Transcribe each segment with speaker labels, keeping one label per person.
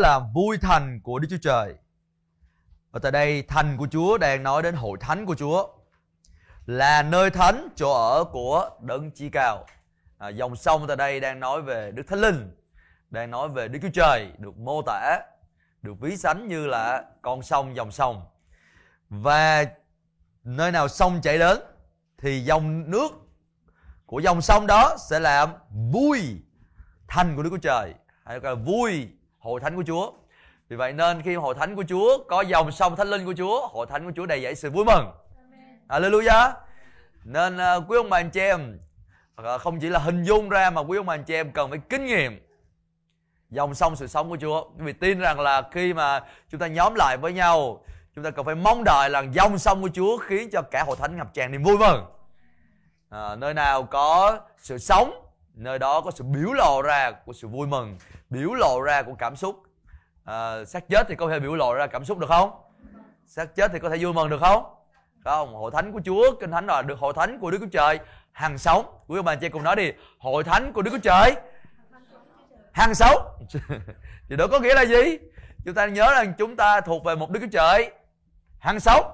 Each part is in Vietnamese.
Speaker 1: là vui thành của Đức Chúa Trời. Và tại đây thành của Chúa đang nói đến hội thánh của Chúa là nơi thánh chỗ ở của đấng chi cao. À, dòng sông tại đây đang nói về Đức Thánh Linh, đang nói về Đức Chúa Trời được mô tả, được ví sánh như là con sông dòng sông. Và nơi nào sông chảy đến thì dòng nước của dòng sông đó sẽ làm vui thành của Đức Chúa Trời hay là vui hội thánh của Chúa. Vì vậy nên khi hội thánh của Chúa có dòng sông thánh linh của Chúa, hội thánh của Chúa đầy dẫy sự vui mừng. Hallelujah. Nên uh, quý ông bà anh chị em uh, không chỉ là hình dung ra mà quý ông bà anh chị em cần phải kinh nghiệm dòng sông sự sống của Chúa. Vì tin rằng là khi mà chúng ta nhóm lại với nhau, chúng ta cần phải mong đợi là dòng sông của Chúa khiến cho cả hội thánh ngập tràn niềm vui mừng. À, nơi nào có sự sống, nơi đó có sự biểu lộ ra của sự vui mừng, biểu lộ ra của cảm xúc. À, xác chết thì có thể biểu lộ ra cảm xúc được không? Xác chết thì có thể vui mừng được không? không hội thánh của chúa kinh thánh là được hội thánh của đức chúa trời hàng sống. Quý ông bà chị cùng nói đi hội thánh của đức chúa trời hàng sống. Thì đó có nghĩa là gì? Chúng ta nhớ rằng chúng ta thuộc về một đức chúa trời hàng sống.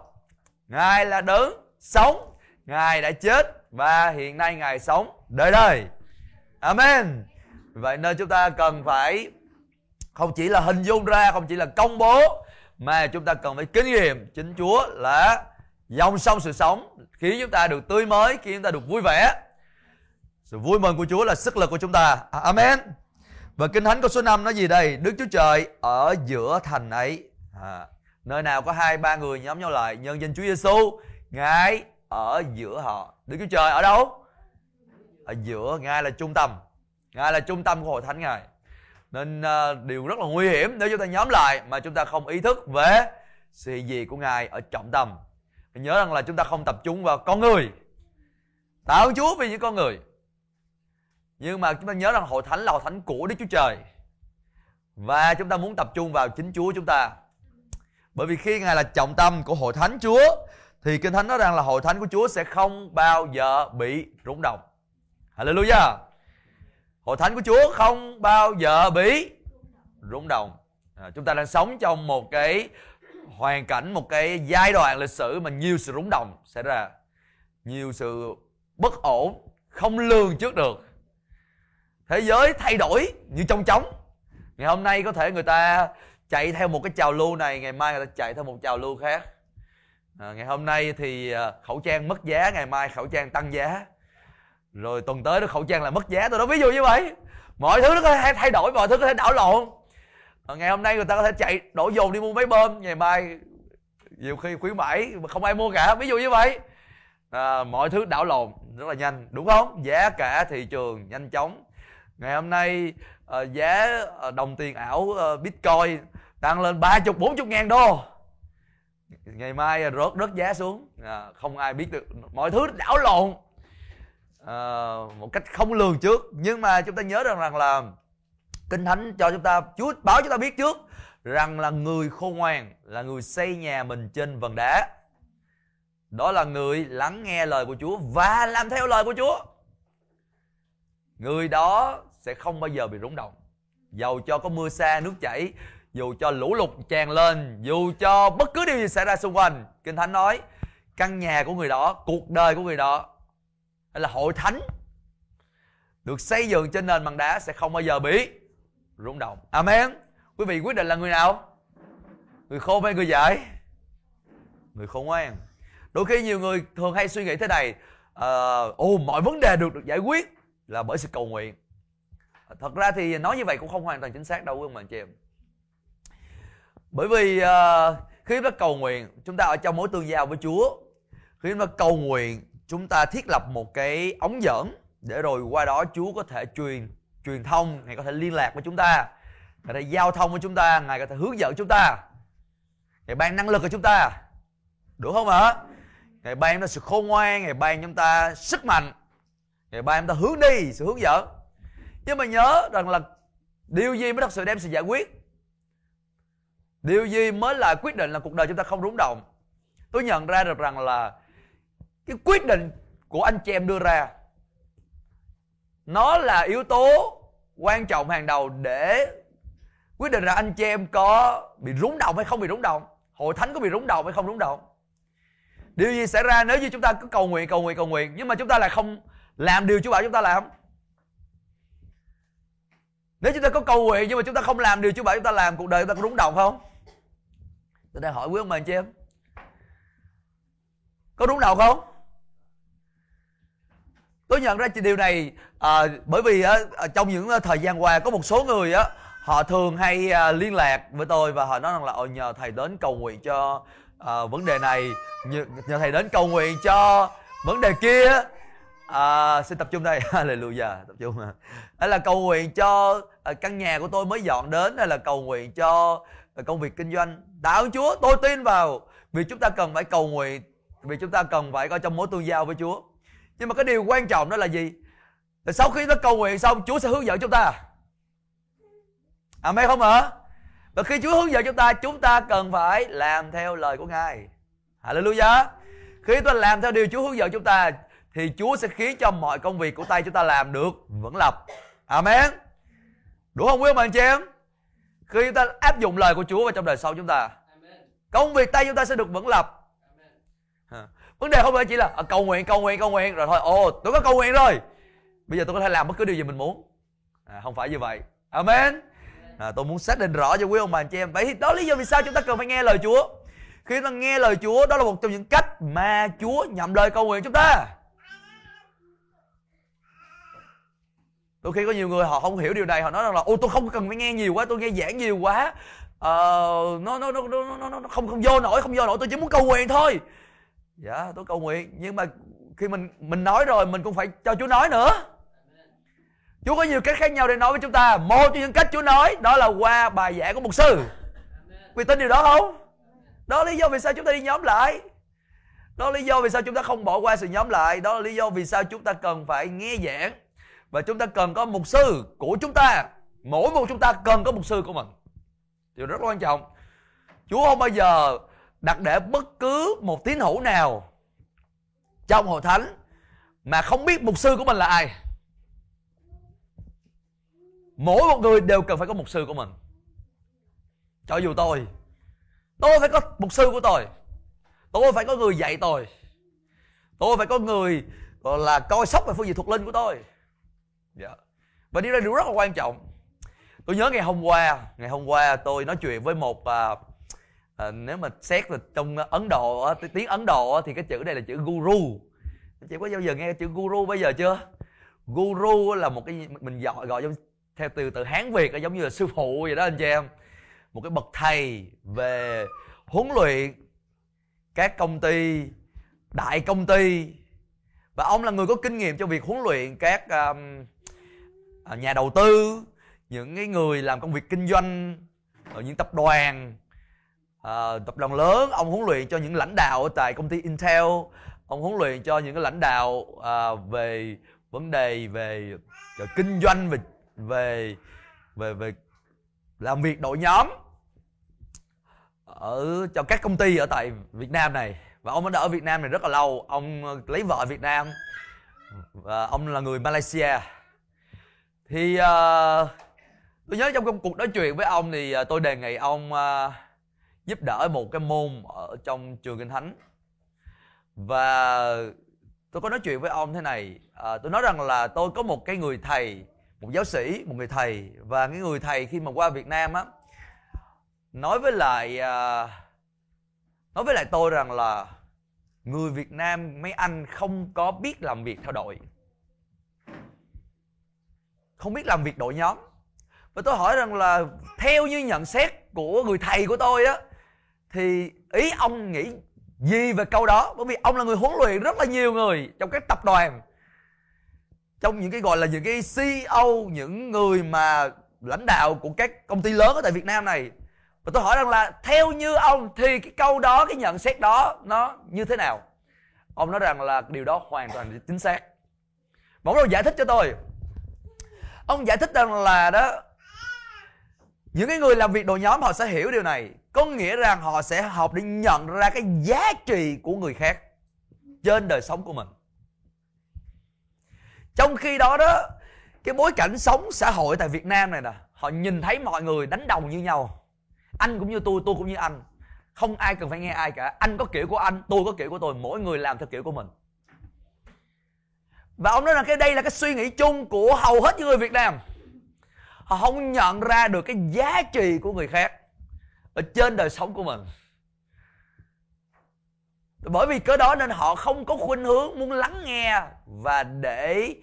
Speaker 1: Ngài là đấng sống. Ngài đã chết và hiện nay ngài sống đời đời. Amen vậy nên chúng ta cần phải không chỉ là hình dung ra không chỉ là công bố mà chúng ta cần phải kinh nghiệm chính chúa là dòng sông sự sống khiến chúng ta được tươi mới khiến chúng ta được vui vẻ. Sự vui mừng của Chúa là sức lực của chúng ta. À, amen. Và Kinh Thánh câu số 5 nói gì đây? Đức Chúa Trời ở giữa thành ấy. À, Nơi nào có hai ba người nhóm nhau lại Nhân danh Chúa Giêsu Ngài ở giữa họ. Đức Chúa Trời ở đâu? Ở giữa Ngài là trung tâm. Ngài là trung tâm của hội thánh Ngài. Nên uh, điều rất là nguy hiểm Nếu chúng ta nhóm lại Mà chúng ta không ý thức về Sự hiện diện của Ngài ở trọng tâm. Mình nhớ rằng là chúng ta không tập trung vào con người tạ ơn chúa vì những con người. Nhưng mà chúng ta nhớ rằng hội thánh là hội thánh của đức chúa trời. Và chúng ta muốn tập trung vào chính chúa chúng ta. Bởi vì khi ngài là trọng tâm của hội thánh chúa thì kinh thánh nói rằng là hội thánh của chúa sẽ không bao giờ bị rung động. Hallelujah! Hội thánh của chúa không bao giờ bị rung động. À, chúng ta đang sống trong một cái hoàn cảnh một cái giai đoạn lịch sử mà nhiều sự rúng động xảy ra nhiều sự bất ổn không lường trước được. Thế giới thay đổi như trong chóng ngày hôm nay có thể người ta chạy theo một cái trào lưu này ngày mai người ta chạy theo một trào lưu khác. À, ngày hôm nay thì à, khẩu trang mất giá ngày mai khẩu trang tăng giá rồi tuần tới nó khẩu trang là mất giá tôi nói ví dụ như vậy. Mọi thứ nó có thể thay đổi mọi thứ có thể đảo lộn. Ờ, ngày hôm nay người ta có thể chạy đổ dồn đi mua máy bơm ngày mai nhiều khi khuyến mãi mà không ai mua cả ví dụ như vậy. À, mọi thứ đảo lộn rất là nhanh đúng không? Giá cả thị trường nhanh chóng. Ngày hôm nay à, giá ờ, đồng tiền ảo à, bitcoin tăng lên ba chục bốn chục ngàn đô. Ngày mai rớt rớt giá xuống. À, không ai biết được mọi thứ đảo lộn uh, một cách không lường trước nhưng mà chúng ta nhớ rằng, rằng là Kinh Thánh cho chúng ta Chúa báo chúng ta biết trước rằng là người khôn ngoan là người xây nhà mình trên vần đá. Đó là người lắng nghe lời của Chúa và làm theo lời của Chúa. Người đó sẽ không bao giờ bị rúng động. Dầu cho có mưa xa nước chảy, dù cho lũ lụt tràn lên, dù cho bất cứ điều gì xảy ra xung quanh, Kinh Thánh nói căn nhà của người đó, cuộc đời của người đó hay là hội thánh. Được xây dựng trên nền bằng đá sẽ không bao giờ bị rung động. Amen. Quý vị quyết định là người nào? Người khôn hay người dạy người khôn ngoan. Đôi khi nhiều người thường hay suy nghĩ thế này uh, ồ mọi vấn đề được được giải quyết là bởi sự cầu nguyện. Thật ra thì nói như vậy cũng không hoàn toàn chính xác đâu quý ông bà chị em. Bởi vì uh, khi chúng ta cầu nguyện chúng ta ở trong mối tương giao với chúa. Khi chúng ta cầu nguyện chúng ta thiết lập một cái ống dẫn để rồi qua đó chúa có thể truyền truyền thông, ngài có thể liên lạc với chúng ta, ngài có thể giao thông với chúng ta, ngài có thể hướng dẫn chúng ta. Ngài ban năng lực cho chúng ta. Đúng không ạ? Ngài ban chúng ta sự khôn ngoan, ngài ban chúng ta sức mạnh, ngài ban chúng ta hướng đi, sự hướng dẫn. Nhưng mà nhớ rằng là điều gì mới thật sự đem sự giải quyết? Điều gì mới là quyết định là cuộc đời chúng ta không rúng động? Tôi nhận ra được rằng là cái quyết định của anh chị em đưa ra, nó là yếu tố quan trọng hàng đầu để quyết định là anh chị em có bị rúng động hay không bị rúng động, hội thánh có bị rúng động hay không rúng động. Điều gì xảy ra nếu như chúng ta cứ cầu nguyện cầu nguyện cầu nguyện, nhưng mà chúng ta lại không làm điều Chúa bảo chúng ta làm? Nếu chúng ta có cầu nguyện nhưng mà chúng ta không làm điều Chúa bảo chúng ta làm, cuộc đời chúng ta có rúng động không? Tôi đang hỏi quý ông bà anh chị em. Có rúng động không? Tôi nhận ra điều này à, bởi vì á, à, trong những à, thời gian qua có một số người á họ thường hay à, liên lạc với tôi và họ nói rằng là ồ nhờ thầy đến cầu nguyện cho à, vấn đề này nhờ, nhờ thầy đến cầu nguyện cho vấn đề kia. À, xin tập trung đây. Hallelujah tập trung. Hay là cầu nguyện cho à, căn nhà của tôi mới dọn đến hay là cầu nguyện cho à, công việc kinh doanh. Đạo chúa tôi tin vào. Vì chúng ta cần phải cầu nguyện vì chúng ta cần phải có trong mối tương giao với chúa nhưng mà cái điều quan trọng đó là gì là sau khi nó cầu nguyện xong chúa sẽ hướng dẫn chúng ta Amen không hả? Và khi Chúa hướng dẫn chúng ta, chúng ta cần phải làm theo lời của Ngài. Hallelujah. Khi chúng ta làm theo điều Chúa hướng dẫn chúng ta, thì Chúa sẽ khiến cho mọi công việc của tay chúng ta làm được vững lập. Amen. Đúng không quý ông anh chị em? Khi chúng ta áp dụng lời của Chúa vào trong đời sống chúng ta, công việc tay chúng ta sẽ được vững lập. Vấn đề không phải chỉ là à, cầu nguyện, cầu nguyện, cầu nguyện rồi thôi. Ồ, tôi có cầu nguyện rồi. Bây giờ tôi có thể làm bất cứ điều gì mình muốn. À, không phải như vậy. Amen à, tôi muốn xác định rõ cho quý ông bà anh chị em vậy thì đó lý do vì sao chúng ta cần phải nghe lời Chúa khi chúng ta nghe lời Chúa đó là một trong những cách mà Chúa nhậm lời cầu nguyện chúng ta đôi khi có nhiều người họ không hiểu điều này họ nói rằng là ô tôi không cần phải nghe nhiều quá tôi nghe giảng nhiều quá nó, nó, nó, nó, nó, nó không không vô nổi không vô nổi tôi chỉ muốn cầu nguyện thôi dạ tôi cầu nguyện. Nhưng mà khi mình mình nói rồi mình cũng phải cho Chúa nói nữa. Chúa có nhiều cách khác nhau để nói với chúng ta. Một trong những cách Chúa nói Đó là qua bài giảng của một sư. Quý tin điều đó không? Đó là lý do vì sao chúng ta đi nhóm lại. Đó là lý do vì sao chúng ta không bỏ qua sự nhóm lại. Đó là lý do vì sao chúng ta cần phải nghe giảng. Và chúng ta cần có một sư của chúng ta. Mỗi một chúng ta cần có một sư của mình. Điều rất quan trọng. Chúa không bao giờ đặt để bất cứ một tín hữu nào Trong hội thánh Mà không biết mục sư của mình là ai. Mỗi một người đều cần phải có mục sư của mình. Cho dù tôi tôi phải có mục sư của tôi. Tôi phải có người dạy tôi. Tôi phải có người gọi là coi sóc về phương diện thuộc linh của tôi. Yeah. Và điều này điều rất là quan trọng. Tôi nhớ ngày hôm qua ngày hôm qua tôi nói chuyện với một uh, à, nếu mà xét là trong ấn độ tiếng ấn độ thì cái chữ đây là chữ guru. Chị có bao giờ nghe chữ guru bây giờ chưa? Guru là một cái mình gọi gọi giống theo từ từ hán việt giống như là sư phụ vậy đó anh chị em. Một cái bậc thầy về huấn luyện các công ty đại công ty. Và ông là người có kinh nghiệm trong việc huấn luyện các um, à, nhà đầu tư những cái người làm công việc kinh doanh ở những tập đoàn. Ờ, tập đoàn lớn ông huấn luyện cho những lãnh đạo tại công ty Intel. Ông huấn luyện cho những cái lãnh đạo uh, về vấn đề về, về kinh doanh về về về về làm việc đội nhóm ở cho các công ty ở tại Việt Nam này. Và ông đã ở Việt Nam này rất là lâu. Ông lấy vợ Việt Nam. Và ông là người Malaysia. Thì uh, tôi nhớ trong cuộc nói chuyện với ông thì uh, tôi đề nghị ông uh, giúp đỡ một cái môn ở trong trường kinh thánh. Và tôi có nói chuyện với ông thế này à, tôi nói rằng là tôi có một cái người thầy một giáo sĩ một người thầy. Và cái người thầy khi mà qua Việt Nam á nói với lại à, nói với lại tôi rằng là người Việt Nam mấy anh không có biết làm việc theo đội. Không biết làm việc đội nhóm. Và tôi hỏi rằng là theo như nhận xét của người thầy của tôi á thì ý ông nghĩ gì về câu đó? Bởi vì ông là người huấn luyện rất là nhiều người trong các tập đoàn. Trong những cái gọi là những cái CEO những người mà lãnh đạo của các công ty lớn ở tại Việt Nam này. Và tôi hỏi rằng là theo như ông thì cái câu đó, cái nhận xét đó, nó như thế nào? Ông nói rằng là điều đó hoàn toàn chính xác. Mà ông giải thích cho tôi. Ông giải thích rằng là đó, những cái người làm việc đội nhóm họ sẽ hiểu điều này có nghĩa rằng họ sẽ học để nhận ra cái giá trị của người khác trên đời sống của mình. Trong khi đó đó, cái bối cảnh sống xã hội tại Việt Nam này nè, họ nhìn thấy mọi người đánh đồng như nhau. Anh cũng như tôi tôi cũng như anh. Không ai cần phải nghe ai cả. Anh có kiểu của anh, tôi có kiểu của tôi. Mỗi người làm theo kiểu của mình. Và ông nói rằng cái đây là cái suy nghĩ chung của hầu hết những người Việt Nam. Họ không nhận ra được cái giá trị của người khác ở trên đời sống của mình. Bởi vì cớ đó nên họ không có khuynh hướng muốn lắng nghe và để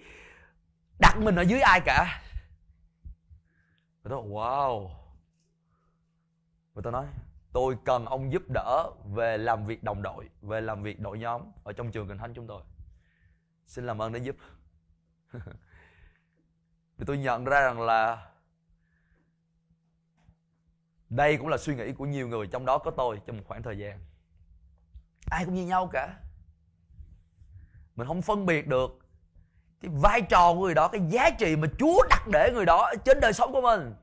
Speaker 1: đặt mình ở dưới ai cả. Và tôi wow. Và tôi nói, tôi cần ông giúp đỡ về làm việc đồng đội, về làm việc đội nhóm ở trong trường kinh thánh chúng tôi. Xin làm ơn để giúp. Thì tôi nhận ra rằng là đây cũng là suy nghĩ của nhiều người trong đó có tôi trong một khoảng thời gian. Ai cũng như nhau cả. Mình không phân biệt được cái vai trò của người đó cái giá trị mà chúa đặt để người đó trên đời sống của mình.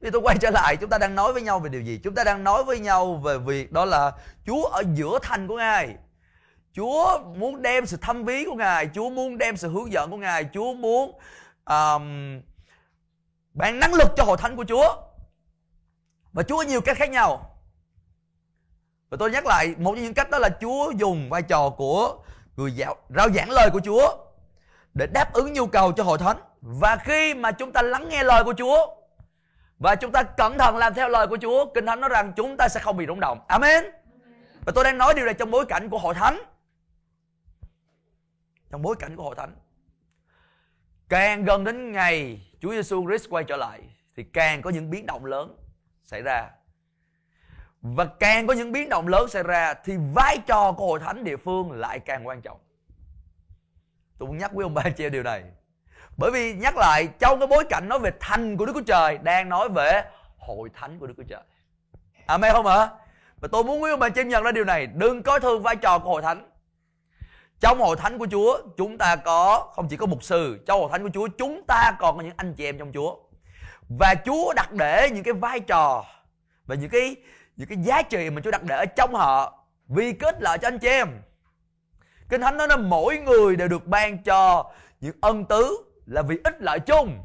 Speaker 1: Thì tôi quay trở lại chúng ta đang nói với nhau về điều gì? Chúng ta đang nói với nhau về việc đó là chúa ở giữa thành của ngài. Chúa muốn đem sự thâm ví của ngài chúa muốn đem sự hướng dẫn của ngài chúa muốn um, ban năng lực cho hội thánh của chúa. Và chúa có nhiều cách khác nhau. Và tôi nhắc lại, một trong những cách đó là chúa dùng vai trò của người giáo, rao giảng lời của chúa để đáp ứng nhu cầu cho hội thánh. Và khi mà chúng ta lắng nghe lời của chúa và chúng ta cẩn thận làm theo lời của Chúa, Kinh Thánh nói rằng chúng ta sẽ không bị rung động. Amen. Và tôi đang nói điều này trong bối cảnh của hội thánh. Trong bối cảnh của hội thánh. Càng gần đến ngày Chúa Giêsu Christ quay trở lại Thì càng có những biến động lớn xảy ra Và càng có những biến động lớn xảy ra Thì vai trò của hội thánh địa phương lại càng quan trọng Tôi muốn nhắc với ông ba chị điều này bởi vì nhắc lại trong cái bối cảnh nói về thành của Đức Chúa Trời đang nói về hội thánh của Đức Chúa Trời. Amen không ạ? Và tôi muốn quý ông bà chị nhận ra điều này, đừng coi thường vai trò của hội thánh. Trong hội thánh của Chúa, chúng ta có không chỉ có mục sư, trong hội thánh của Chúa chúng ta còn có những anh chị em trong Chúa. Và Chúa đặt để những cái vai trò và những cái những cái giá trị mà Chúa đặt để ở trong họ vì kết lợi cho anh chị em. Kinh Thánh nói là mỗi người đều được ban cho những ân tứ là vì ích lợi chung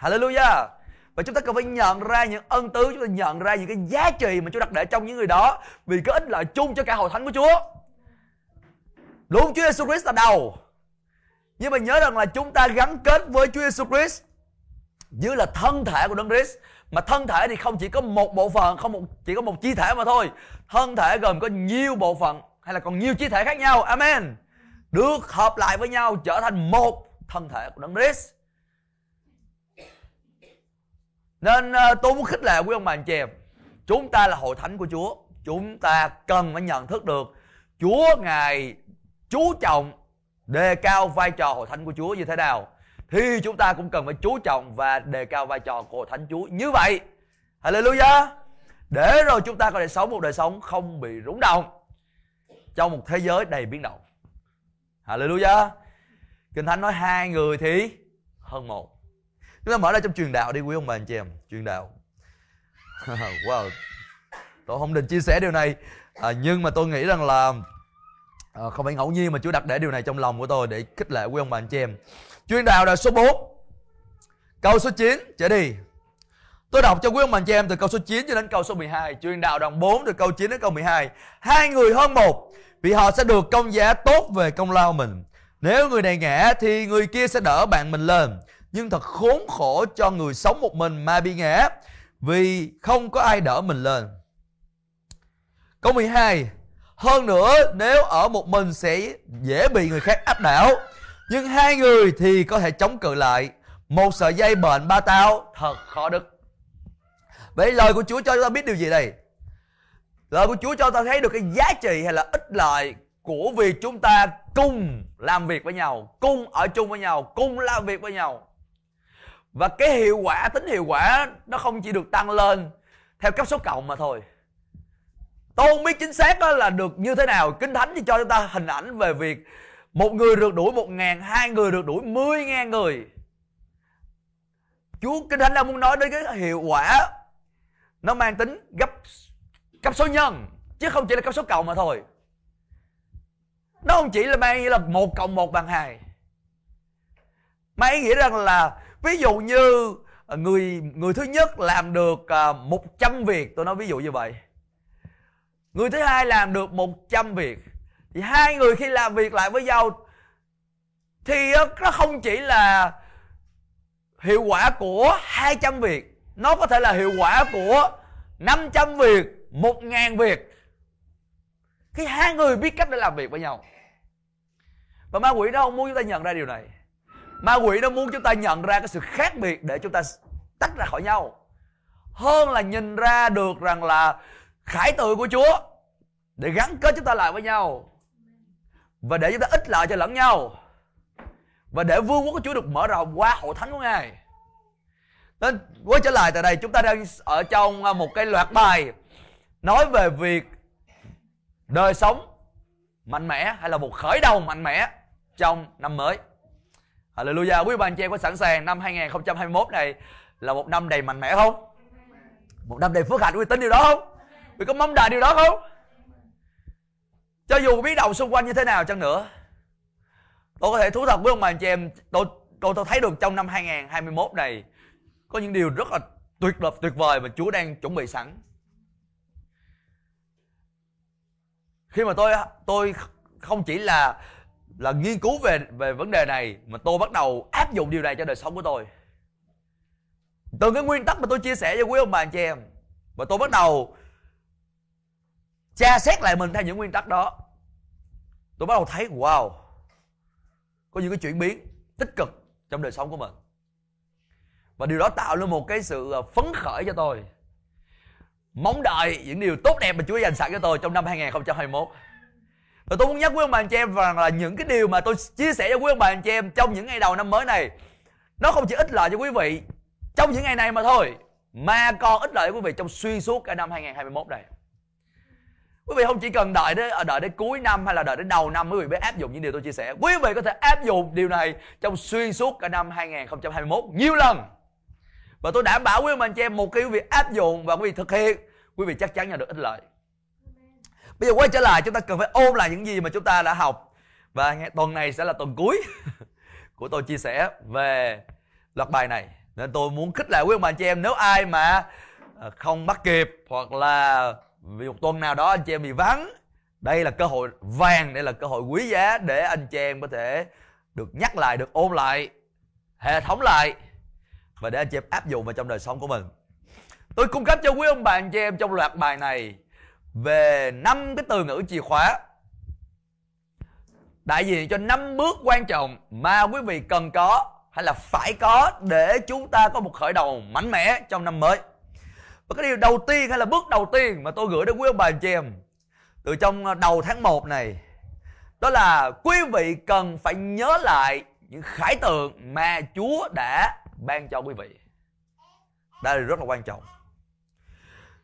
Speaker 1: Hallelujah và chúng ta cần phải nhận ra những ân tứ chúng ta nhận ra những cái giá trị mà Chúa đặt để trong những người đó vì cái ích lợi chung cho cả hội thánh của Chúa đúng Chúa Jesus Christ là đầu. Nhưng mà nhớ rằng là chúng ta gắn kết với Chúa Jesus Christ như là thân thể của Đấng Christ. Mà thân thể thì không chỉ có một bộ phận không một chỉ có một chi thể mà thôi. Thân thể gồm có nhiều bộ phận hay là còn nhiều chi thể khác nhau. Amen. Được hợp lại với nhau trở thành một thân thể của Đấng Christ. Nên uh, tôi muốn khích lệ quý ông bà anh chị em, chúng ta là hội thánh của Chúa, chúng ta cần phải nhận thức được Chúa ngài chú trọng đề cao vai trò hội thánh của Chúa như thế nào thì chúng ta cũng cần phải chú trọng và đề cao vai trò của hội thánh Chúa như vậy. Hallelujah. Để rồi chúng ta có thể sống một đời sống không bị rúng động trong một thế giới đầy biến động. Hallelujah. Kinh Thánh nói hai người thì hơn một Chúng ta mở ra trong truyền đạo đi quý ông bà anh chị em Truyền đạo Wow Tôi không định chia sẻ điều này à, Nhưng mà tôi nghĩ rằng là à, Không phải ngẫu nhiên mà Chúa đặt để điều này trong lòng của tôi Để khích lệ quý ông bà anh chị em. Chuyên đạo là số 4 Câu số 9 trở đi. Tôi đọc cho quý ông bà anh chị em từ câu số 9 cho đến câu số 12 Chuyên đạo đoạn 4 từ câu 9 đến câu 12 Hai. Người hơn một Vì họ sẽ được công giá tốt về công lao mình. Nếu người này ngã thì người kia sẽ đỡ bạn mình lên. Nhưng thật khốn khổ cho người sống một mình mà bị ngã vì không có ai đỡ mình lên. Câu 12 hơn nữa, nếu ở một mình sẽ dễ bị người khác áp đảo. Nhưng hai người thì có thể chống cự lại. Một sợi dây bệnh ba tao. Thật khó đứt. Vậy lời của Chúa cho chúng ta biết điều gì đây? Lời của Chúa cho ta thấy được cái giá trị hay là ích lợi của việc chúng ta cùng làm việc với nhau, cùng ở chung với nhau, cùng làm việc với nhau. Và cái hiệu quả, tính hiệu quả nó không chỉ được tăng lên theo cấp số cộng mà thôi tôi không biết chính xác đó là được như thế nào? Kinh thánh thì cho chúng ta hình ảnh về việc một người được đuổi một ngàn, hai người được đuổi mười ngàn người. Chúa kinh thánh đang muốn nói đến cái hiệu quả. Nó mang tính gấp, cấp số nhân, chứ không chỉ là cấp số cộng mà thôi. Nó không chỉ là mang nghĩa là một cộng một bằng hai. Mang ý nghĩa rằng là, ví dụ như à, người người thứ nhất làm được à, 100 việc, tôi nói ví dụ như vậy người thứ hai làm được 100 việc. Thì hai người khi làm việc lại với nhau thì nó không chỉ là hiệu quả của 200 việc, nó có thể là hiệu quả của 500 việc 1.000 việc. Khi hai người biết cách để làm việc với nhau. Và ma quỷ nó không muốn chúng ta nhận ra điều này. Ma quỷ nó muốn chúng ta nhận ra cái sự khác biệt để chúng ta tách ra khỏi nhau. Hơn là nhìn ra được rằng là khải từ của chúa để gắn kết chúng ta lại với nhau và để chúng ta ích lợi cho lẫn nhau và để vương quốc của Chúa được mở rộng qua hội thánh của Ngài. Nên quay trở lại tại đây chúng ta đang ở trong à, một cái loạt bài nói về việc đời sống mạnh mẽ hay là một khởi đầu mạnh mẽ trong năm mới. Hallelujah, quý bạn chị em có sẵn sàng năm 2021 này là một năm đầy mạnh mẽ không? Một năm đầy phước hạnh quý tín điều đó không? Quý có mong đợi điều đó không? Cho dù biến động xung quanh như thế nào chăng nữa Tôi có thể thú thật với ông bà anh chị em tôi, tôi, tôi thấy được trong năm 2021 này Có những điều rất là tuyệt vời, tuyệt vời mà Chúa đang chuẩn bị sẵn Khi mà tôi tôi không chỉ là là nghiên cứu về về vấn đề này mà tôi bắt đầu áp dụng điều này cho đời sống của tôi. Từ cái nguyên tắc mà tôi chia sẻ với quý ông bà anh chị em và tôi bắt đầu tra xét lại mình theo những nguyên tắc đó. Tôi bắt đầu thấy wow, có những cái chuyển biến tích cực trong đời sống của mình. Và điều đó tạo nên một cái sự ờ, phấn khởi cho tôi. Mong đợi những điều tốt đẹp mà Chúa dành sẵn cho tôi trong năm 2021 và tôi muốn nhắc quý ông bà anh chị em rằng là những cái điều mà tôi chia sẻ cho quý ông bà anh chị em trong những ngày đầu năm mới này nó không chỉ ích lợi cho quý vị trong những ngày này mà thôi mà còn ích lợi cho quý vị trong xuyên suốt cả năm 2021 này quý vị không chỉ cần đợi đến à, đợi đến cuối năm hay là đợi đến đầu năm quý vị mới áp dụng những điều tôi chia sẻ. Quý vị có thể áp dụng điều này trong xuyên suốt cả năm 2021 nhiều lần. Và tôi đảm bảo quý vị, anh chị em, một khi quý vị áp dụng và quý vị thực hiện, quý vị chắc chắn nhận được ích lợi. Bây giờ quay trở lại, chúng ta cần phải ôn lại những gì mà chúng ta đã học. Và tuần này sẽ là tuần cuối của tôi chia sẻ về loạt bài này. Nên tôi muốn khích lệ quý ông bà chị em, nếu ai mà à, không bắt kịp hoặc là vì một tuần nào đó anh chị em bị vắng. Đây là cơ hội vàng, đây là cơ hội quý giá để anh chị em có thể được nhắc lại, được ôn lại hệ thống lại và để anh chị em áp dụng vào trong đời sống của mình. Tôi cung cấp cho quý ông bà, anh chị em trong loạt bài này về năm cái từ ngữ chìa khóa. Đại diện cho năm bước quan trọng mà quý vị cần có hay là phải có để chúng ta có một khởi đầu mạnh mẽ trong năm mới và cái điều đầu tiên hay là bước đầu tiên mà tôi gửi đến quý ông bà anh chị em từ trong à, đầu tháng 1 này, đó là quý vị cần phải nhớ lại những khải tượng mà Chúa đã ban cho quý vị. Đây là rất là quan trọng.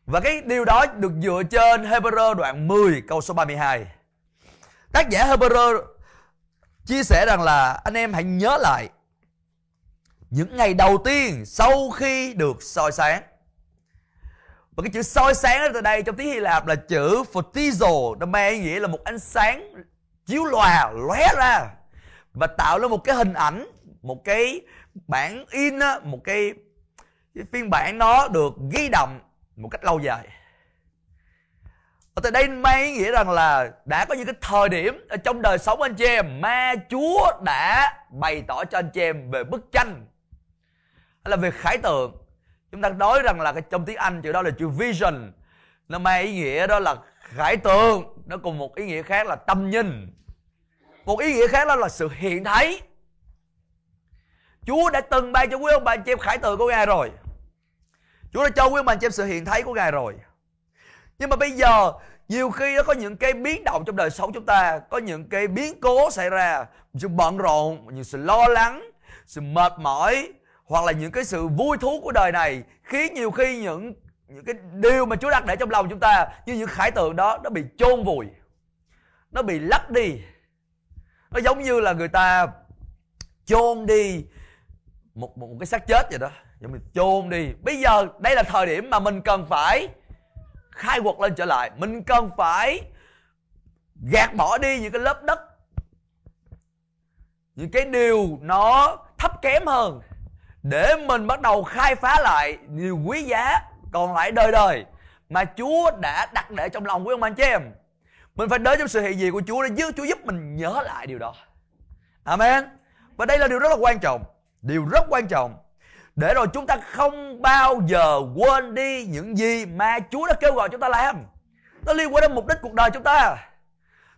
Speaker 1: Và cái điều đó được dựa trên Hebrew đoạn 10 câu số 32. Tác giả Hebrew chia sẻ rằng là anh em hãy nhớ lại những ngày đầu tiên sau khi được soi sáng và cái chữ soi sáng ở đây trong tiếng Hy Lạp là chữ photizo nó mang ý nghĩa là một ánh sáng chiếu lòa lóe ra và tạo ra một cái hình ảnh một cái bản in một cái, cái phiên bản nó được ghi đậm một cách lâu dài. Ở tại đây mang ý nghĩa rằng là đã có những cái thời điểm ở trong đời sống anh chị em ma Chúa đã bày tỏ cho anh chị em về bức tranh hay là về khải tượng chúng ta nói rằng là cái trong tiếng Anh chữ đó là chữ vision. Nó mang ý nghĩa đó là khải tượng. Nó cùng một ý nghĩa khác là tâm nhìn. Một ý nghĩa khác đó là sự hiện thấy. Chúa đã từng ban cho quý ông bà anh chị em khải tượng của Ngài rồi. Chúa đã cho quý ông bà anh chị em sự hiện thấy của Ngài rồi. Nhưng mà bây giờ nhiều khi nó có những cái biến động trong đời sống chúng ta Có những cái biến cố xảy ra Sự bận rộn, những sự lo lắng Sự mệt mỏi hoặc là những cái sự vui thú của đời này khiến nhiều khi những những cái điều mà Chúa đặt để trong lòng chúng ta như những khải tượng đó nó bị chôn vùi nó bị lấp đi. Nó giống như là người ta chôn đi một, một, một cái xác chết vậy đó giống như chôn đi. Bây giờ đây là thời điểm mà mình cần phải khai quật lên trở lại mình cần phải gạt bỏ đi những cái lớp đất những cái điều nó thấp kém hơn để mình bắt đầu khai phá lại điều quý giá còn lại đời đời mà Chúa đã đặt để trong lòng của ông anh chị em. Mình phải đến trong sự hiện diện của Chúa để giúp, Chúa giúp mình nhớ lại điều đó. Amen. Và đây là điều rất là quan trọng. Điều rất quan trọng. Để rồi chúng ta không bao giờ quên đi những gì mà Chúa đã kêu gọi chúng ta làm. Nó liên quan đến mục đích cuộc đời chúng ta.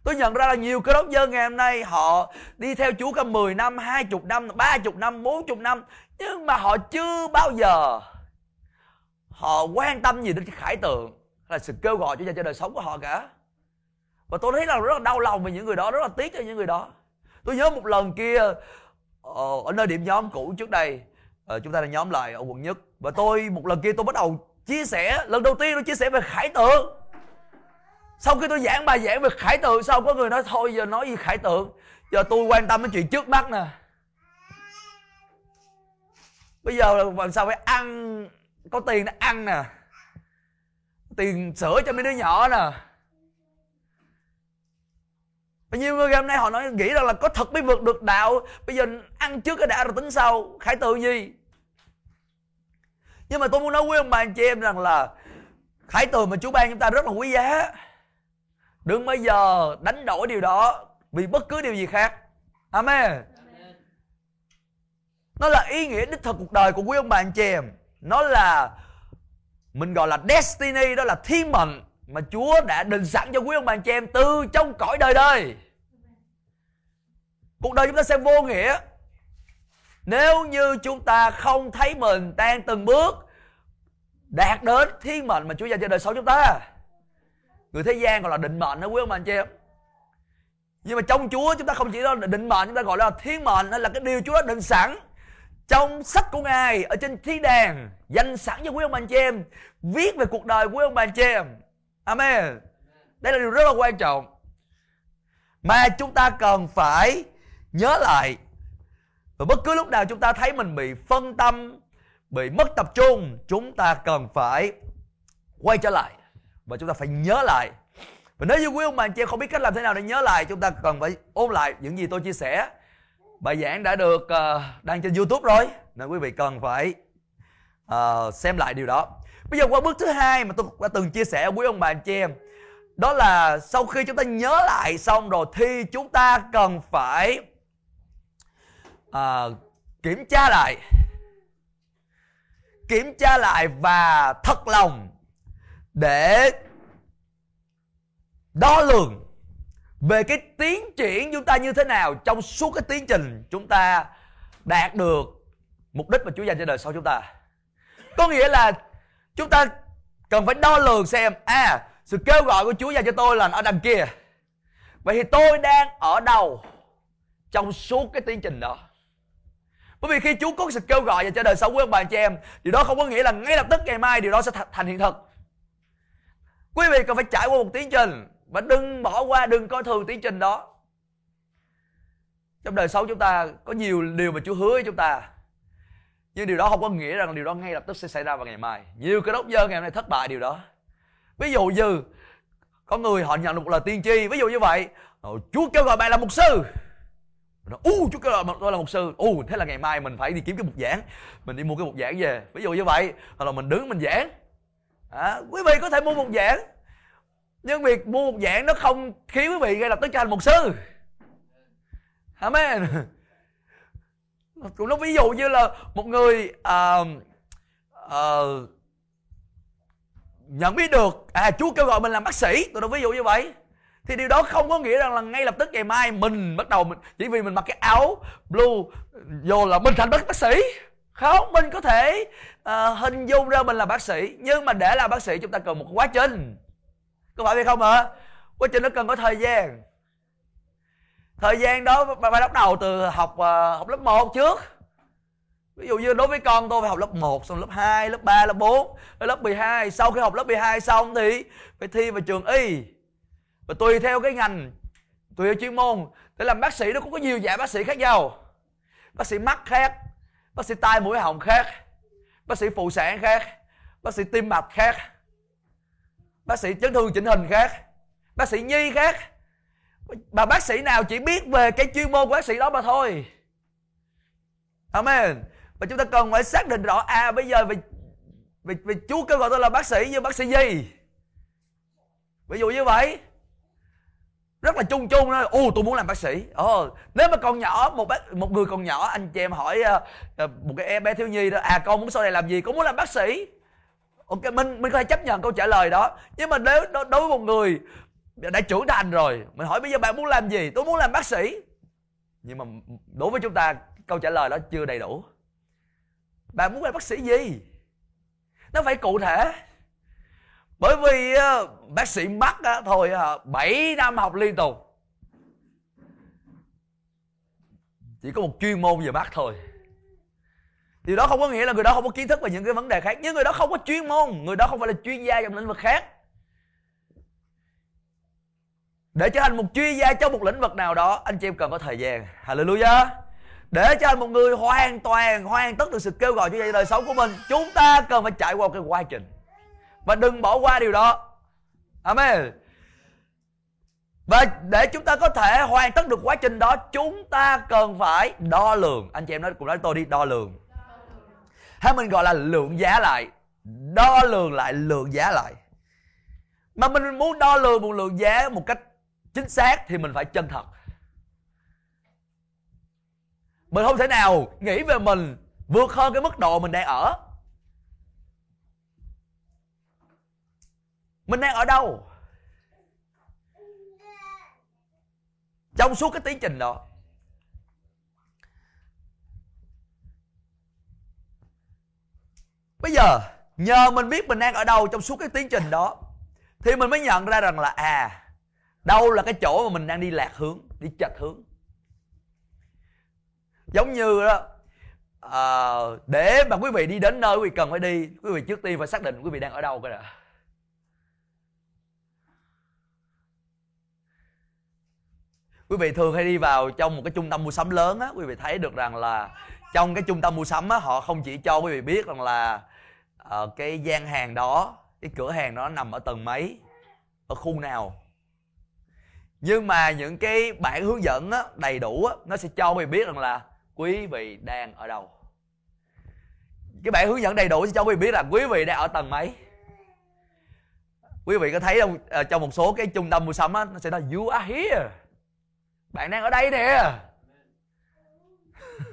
Speaker 1: Tôi nhận ra là nhiều cơ đốc dân ngày hôm nay họ đi theo Chúa cả 10 năm, 20 năm, 30 năm, 40 năm Nhưng mà họ chưa bao giờ họ quan tâm gì đến cái khải tượng là sự kêu gọi cho cho đời sống của họ cả. Và tôi thấy là rất là đau lòng về những người đó rất là tiếc cho những người đó. Tôi nhớ một lần kia ờ, ở nơi điểm nhóm cũ trước đây ờ, chúng ta là nhóm lại ở quận nhất. Và tôi một lần kia tôi bắt đầu chia sẻ lần đầu tiên tôi chia sẻ về khải tượng sau khi tôi giảng bài giảng về khải tượng, sau có người nói, thôi giờ nói gì khải tượng, giờ tôi quan tâm đến chuyện trước mắt nè. Bây giờ làm sao phải ăn, có tiền để ăn nè. Tiền sữa cho mấy đứa nhỏ nè. Bao nhiêu người hôm nay họ nói, nghĩ rằng là có thật mới vượt được đạo. Bây giờ ăn trước cái đã rồi tính sau, Khải tượng gì? Nhưng mà tôi muốn nói với ông bà anh chị em rằng là Khải tượng mà Chúa ban chúng ta rất là quý giá. Đừng bây giờ đánh đổi điều đó Vì bất cứ điều gì khác Amen Nó là ý nghĩa đích thực cuộc đời của quý ông bà anh chị em Nó là, Mình gọi là destiny, Đó là thiên mệnh mà Chúa đã định sẵn cho quý ông bà anh chị em từ trong cõi đời đời. Cuộc đời chúng ta sẽ vô nghĩa nếu như chúng ta không thấy mình đang từng bước đạt đến thiên mệnh mà Chúa dành cho đời sống chúng ta. Người thế gian gọi là định mệnh đó quý ông bà anh chị em. Nhưng mà trong Chúa chúng ta không chỉ là định mệnh, chúng ta gọi là thiên mệnh hay là cái điều Chúa đã định sẵn trong sách của Ngài ở trên thi đàn dành sẵn cho quý ông bà anh chị em viết về cuộc đời của quý ông bà anh chị em Amen. Đây là điều rất là quan trọng. Mà chúng ta cần phải nhớ lại. Và bất cứ lúc nào chúng ta thấy mình bị phân tâm, bị mất tập trung, chúng ta cần phải quay trở lại. Và chúng ta phải nhớ lại. Và nếu như quý ông bà anh chị không biết cách làm thế nào để nhớ lại, chúng ta cần phải ôn lại những gì tôi chia sẻ. Bài giảng đã được uh, đăng trên YouTube rồi. Nên quý vị cần phải uh, xem lại điều đó. Bây giờ qua bước thứ hai mà tôi đã từng chia sẻ với quý ông bà anh chị em Đó là sau khi chúng ta nhớ lại xong rồi Thì chúng ta cần phải uh, Kiểm tra lại Kiểm tra lại và thật lòng để đo lường về cái tiến triển chúng ta như thế nào trong suốt cái tiến trình chúng ta đạt được mục đích mà Chúa dành cho đời sau chúng ta. Có nghĩa là Chúng ta cần phải đo lường xem À sự kêu gọi của Chúa dành cho tôi là ở đằng kia. Vậy thì tôi đang ở đâu Trong suốt cái tiến trình đó? Bởi vì khi Chúa có sự kêu gọi dành cho đời sống của ông bà chị em, Điều đó không có nghĩa là ngay lập tức ngày mai điều đó sẽ thành hiện thực. Quý vị cần phải trải qua một tiến trình Và đừng bỏ qua, đừng coi thường tiến trình đó. Trong đời sống chúng ta có nhiều điều mà Chúa hứa với chúng ta nhưng điều đó không có nghĩa rằng điều đó ngay lập tức sẽ xảy ra vào ngày mai. Nhiều cái đốc dơ ngày hôm nay thất bại điều đó. Ví dụ như có người họ nhận được một lời tiên tri ví dụ như vậy chúa kêu gọi bạn là mục sư. Nó u chú kêu gọi tôi là mục sư. U thế là ngày mai mình phải đi kiếm cái mục giảng. Mình đi mua cái mục giảng về. Ví dụ như vậy hoặc là mình đứng mình giảng à, quý vị có thể mua một giảng nhưng việc mua một giảng nó không khiến quý vị ngay lập tức trở thành mục sư. Amen. Cũng nó ví dụ như là một người uh, uh, nhận biết được à Chúa kêu gọi mình làm bác sĩ. Tôi nói ví dụ như vậy. Thì điều đó không có nghĩa rằng là ngay lập tức ngày mai mình bắt đầu mình chỉ vì mình mặc cái áo blue vô là mình thành bác bác sĩ. Không mình có thể à, hình dung ra mình là bác sĩ nhưng mà để làm bác sĩ chúng ta cần một quá trình. Có phải vậy không hả? Quá trình nó cần có thời gian. Thời gian đó phải bắt đầu từ học ờ, học lớp 1 trước. Ví dụ như đối với con tôi phải học lớp 1 xong lớp 2 lớp 3 lớp 4 lớp 12 sau khi học lớp 12 xong thì phải thi vào trường y. Và tùy theo cái ngành tùy theo chuyên môn. Để làm bác sĩ nó cũng có nhiều dạng bác sĩ khác nhau. Bác sĩ mắt khác bác sĩ tai mũi họng khác bác sĩ phụ sản khác. Bác sĩ tim mạch khác. Bác sĩ chấn thương chỉnh hình khác. Bác sĩ nhi khác. Bà bác sĩ nào chỉ biết về cái chuyên môn của bác sĩ đó mà thôi. Amen. Và chúng ta cần phải xác định rõ à bây giờ vì vì, vì chú kêu gọi tôi là bác sĩ nhưng bác sĩ gì ví dụ như vậy rất là chung chung đó. Ô tôi muốn làm bác sĩ. Ồ nếu mà còn nhỏ một bác một người còn nhỏ anh chị em hỏi uh, một cái em bé thiếu nhi đó à con muốn sau này làm gì? Con muốn làm bác sĩ. Ok mình mình có thể chấp nhận câu trả lời đó. Nhưng mà nếu đối với một người đã trưởng thành rồi mình hỏi bây giờ bạn muốn làm gì? Tôi muốn làm bác sĩ. Nhưng mà đối với chúng ta câu trả lời đó chưa đầy đủ. Bạn muốn làm bác sĩ gì? Nó phải cụ thể bởi vì ờ, bác sĩ mắt á, thôi ờ, 7 năm học liên tục. Chỉ có một chuyên môn về mắt thôi. Điều đó không có nghĩa là người đó không có kiến thức về những cái vấn đề khác. Nhưng người đó không có chuyên môn người đó không phải là chuyên gia trong lĩnh vực khác. Để trở thành một chuyên gia trong một lĩnh vực nào đó anh chị em cần có thời gian. Hallelujah. Để cho một người hoàn toàn hoàn tất được sự kêu gọi cho đời sống của mình chúng ta cần phải trải qua cái quá trình và đừng bỏ qua điều đó. Amen. Và để chúng ta có thể hoàn tất được quá trình đó, chúng ta cần phải đo lường. Anh chị em nói cùng nói tôi đi, đo lường. Hay mình gọi là lượng giá lại. Đo lường lại, lượng giá lại. Mà mình muốn đo lường một lượng giá một cách chính xác thì mình phải chân thật. Mình không thể nào nghĩ về mình vượt hơn cái mức độ mình đang ở. Mình đang ở đâu? Trong suốt cái tiến trình đó. Bây giờ nhờ mình biết mình đang ở đâu trong suốt cái tiến trình đó thì mình mới nhận ra rằng là à đâu là cái chỗ mà mình đang đi lạc hướng đi chệch hướng. Giống như đó à, để mà quý vị đi đến nơi quý vị cần phải đi quý vị trước tiên phải xác định quý vị đang ở đâu cái đã. Quý vị thường hay đi vào trong một cái trung tâm mua sắm lớn á quý vị thấy được rằng là trong cái trung tâm mua sắm á họ không chỉ cho quý vị biết rằng là uh, cái gian hàng đó cái cửa hàng đó nằm ở tầng mấy ở khu nào. Nhưng mà những cái bản hướng dẫn á, đầy đủ á, nó sẽ cho quý vị biết rằng là quý vị đang ở đâu. Cái bản hướng dẫn đầy đủ sẽ cho quý vị biết là quý vị đang ở tầng mấy. Quý vị có thấy không ờ, trong một số cái trung tâm mua sắm á nó sẽ nói you are here bạn đang ở đây nè.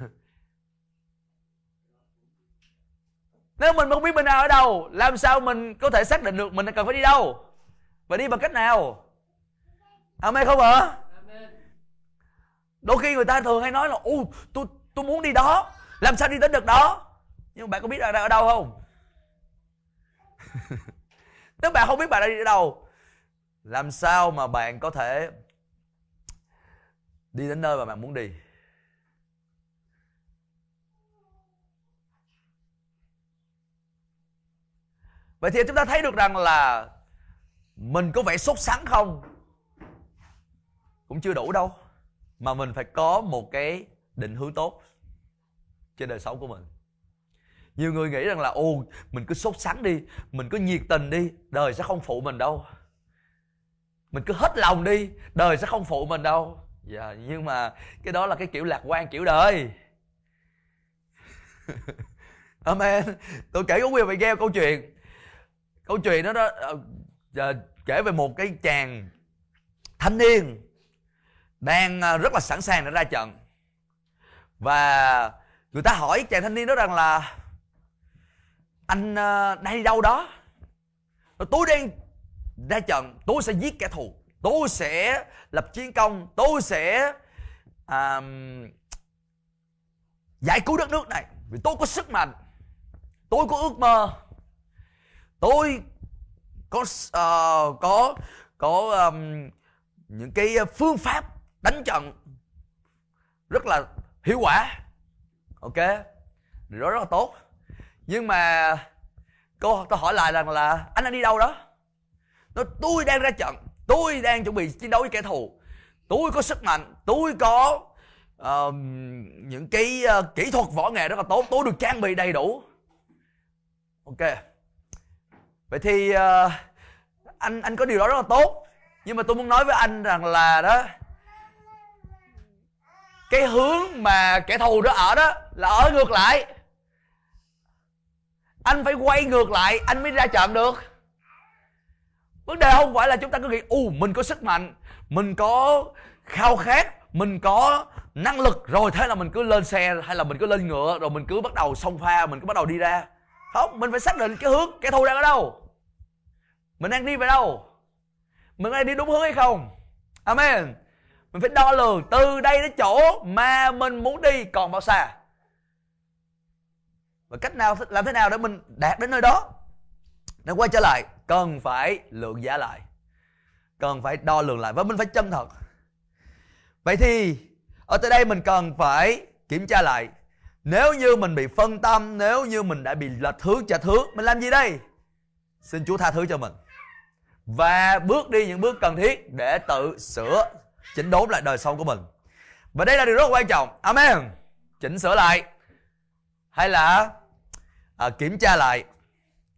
Speaker 1: Nếu mình không biết mình đang ở đâu, làm sao mình có thể xác định được mình cần phải đi đâu? Và đi bằng cách nào? Amen không ạ? Đôi khi người ta thường hay nói là ô tôi tôi muốn đi đó. Làm sao đi đến được đó? Nhưng bạn có biết bạn đang ở đâu không? Nếu bạn không biết bạn đang đi ở đâu, làm sao mà bạn có thể đi đến nơi mà bạn muốn đi. Vậy thì chúng ta thấy được rằng là mình có vẻ sốt sắng không? Cũng chưa đủ đâu, mà mình phải có một cái định hướng tốt trên đời sống của mình. Nhiều người nghĩ rằng là ô mình cứ sốt sắng đi, mình cứ nhiệt tình đi, đời sẽ không phụ mình đâu. Mình cứ hết lòng đi, đời sẽ không phụ mình đâu dạ nhưng mà cái đó là cái kiểu lạc quan kiểu đời. Amen. Tôi kể có quý vị nghe câu chuyện. Câu chuyện đó đó uh, kể về một cái chàng thanh niên đang ờ, rất là sẵn sàng để ra trận. Và người ta hỏi chàng thanh niên đó rằng là anh ờ, đang đi đâu đó? Tôi đang ra trận tôi sẽ giết kẻ thù tôi sẽ lập chiến công tôi sẽ à, giải cứu đất nước này. Vì tôi có sức mạnh tôi có ước mơ tôi có uh, có có um, những cái phương pháp đánh trận rất là hiệu quả. Ok điều đó rất là tốt. Nhưng mà cô tôi hỏi lại rằng là anh đang đi đâu đó? Nó tôi đang ra trận tôi đang chuẩn bị chiến đấu với kẻ thù. Tôi có sức mạnh. Tôi có uh, những cái uh, kỹ thuật võ nghệ rất là tốt. Tôi được trang bị đầy đủ. Ok. Vậy thì uh, anh anh có điều đó rất là tốt. Nhưng mà tôi muốn nói với anh rằng là đó cái hướng mà kẻ thù đó ở đó là ở ngược lại. Anh phải quay ngược lại anh mới ra trận được vấn đề không phải là chúng ta cứ nghĩ u mình có sức mạnh, mình có khao khát, mình có năng lực, rồi thế là mình cứ lên xe, hay là mình cứ lên ngựa, rồi mình cứ bắt đầu xông pha, mình cứ bắt đầu đi ra. Không, mình phải xác định cái hướng kẻ thù đang ở đâu. Mình đang đi về đâu? Mình đang đi đúng hướng hay không? Amen. Mình phải đo lường từ đây đến chỗ mà mình muốn đi, còn bao xa? Và cách nào, làm thế nào để mình đạt đến nơi đó? Để quay trở lại cần phải lượng giá lại. Cần phải đo lường lại và mình phải chân thật. Vậy thì ở tới đây mình cần phải kiểm tra lại. Nếu như mình bị phân tâm nếu như mình đã bị lệch hướng trả thứ mình làm gì đây? Xin chúa tha thứ cho mình. Và bước đi những bước cần thiết để tự sửa chỉnh đốn lại đời sống của mình. Và đây là điều rất quan trọng. Amen. Chỉnh sửa lại hay là à, kiểm tra lại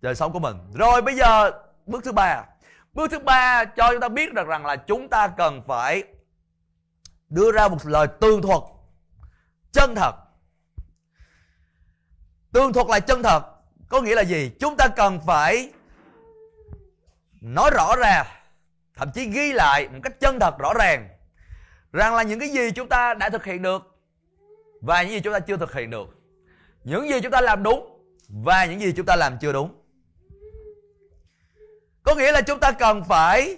Speaker 1: đời sống của mình. Rồi, bây giờ bước thứ ba. Bước thứ ba cho chúng ta biết được rằng là chúng ta cần phải đưa ra một lời tường thuật chân thật. Tường thuật là chân thật có nghĩa là gì? Chúng ta cần phải nói rõ ra, thậm chí ghi lại một cách chân thật rõ ràng rằng là những cái gì chúng ta đã thực hiện được và những gì chúng ta chưa thực hiện được. Những gì chúng ta làm đúng và những gì chúng ta làm chưa đúng có nghĩa là chúng ta cần phải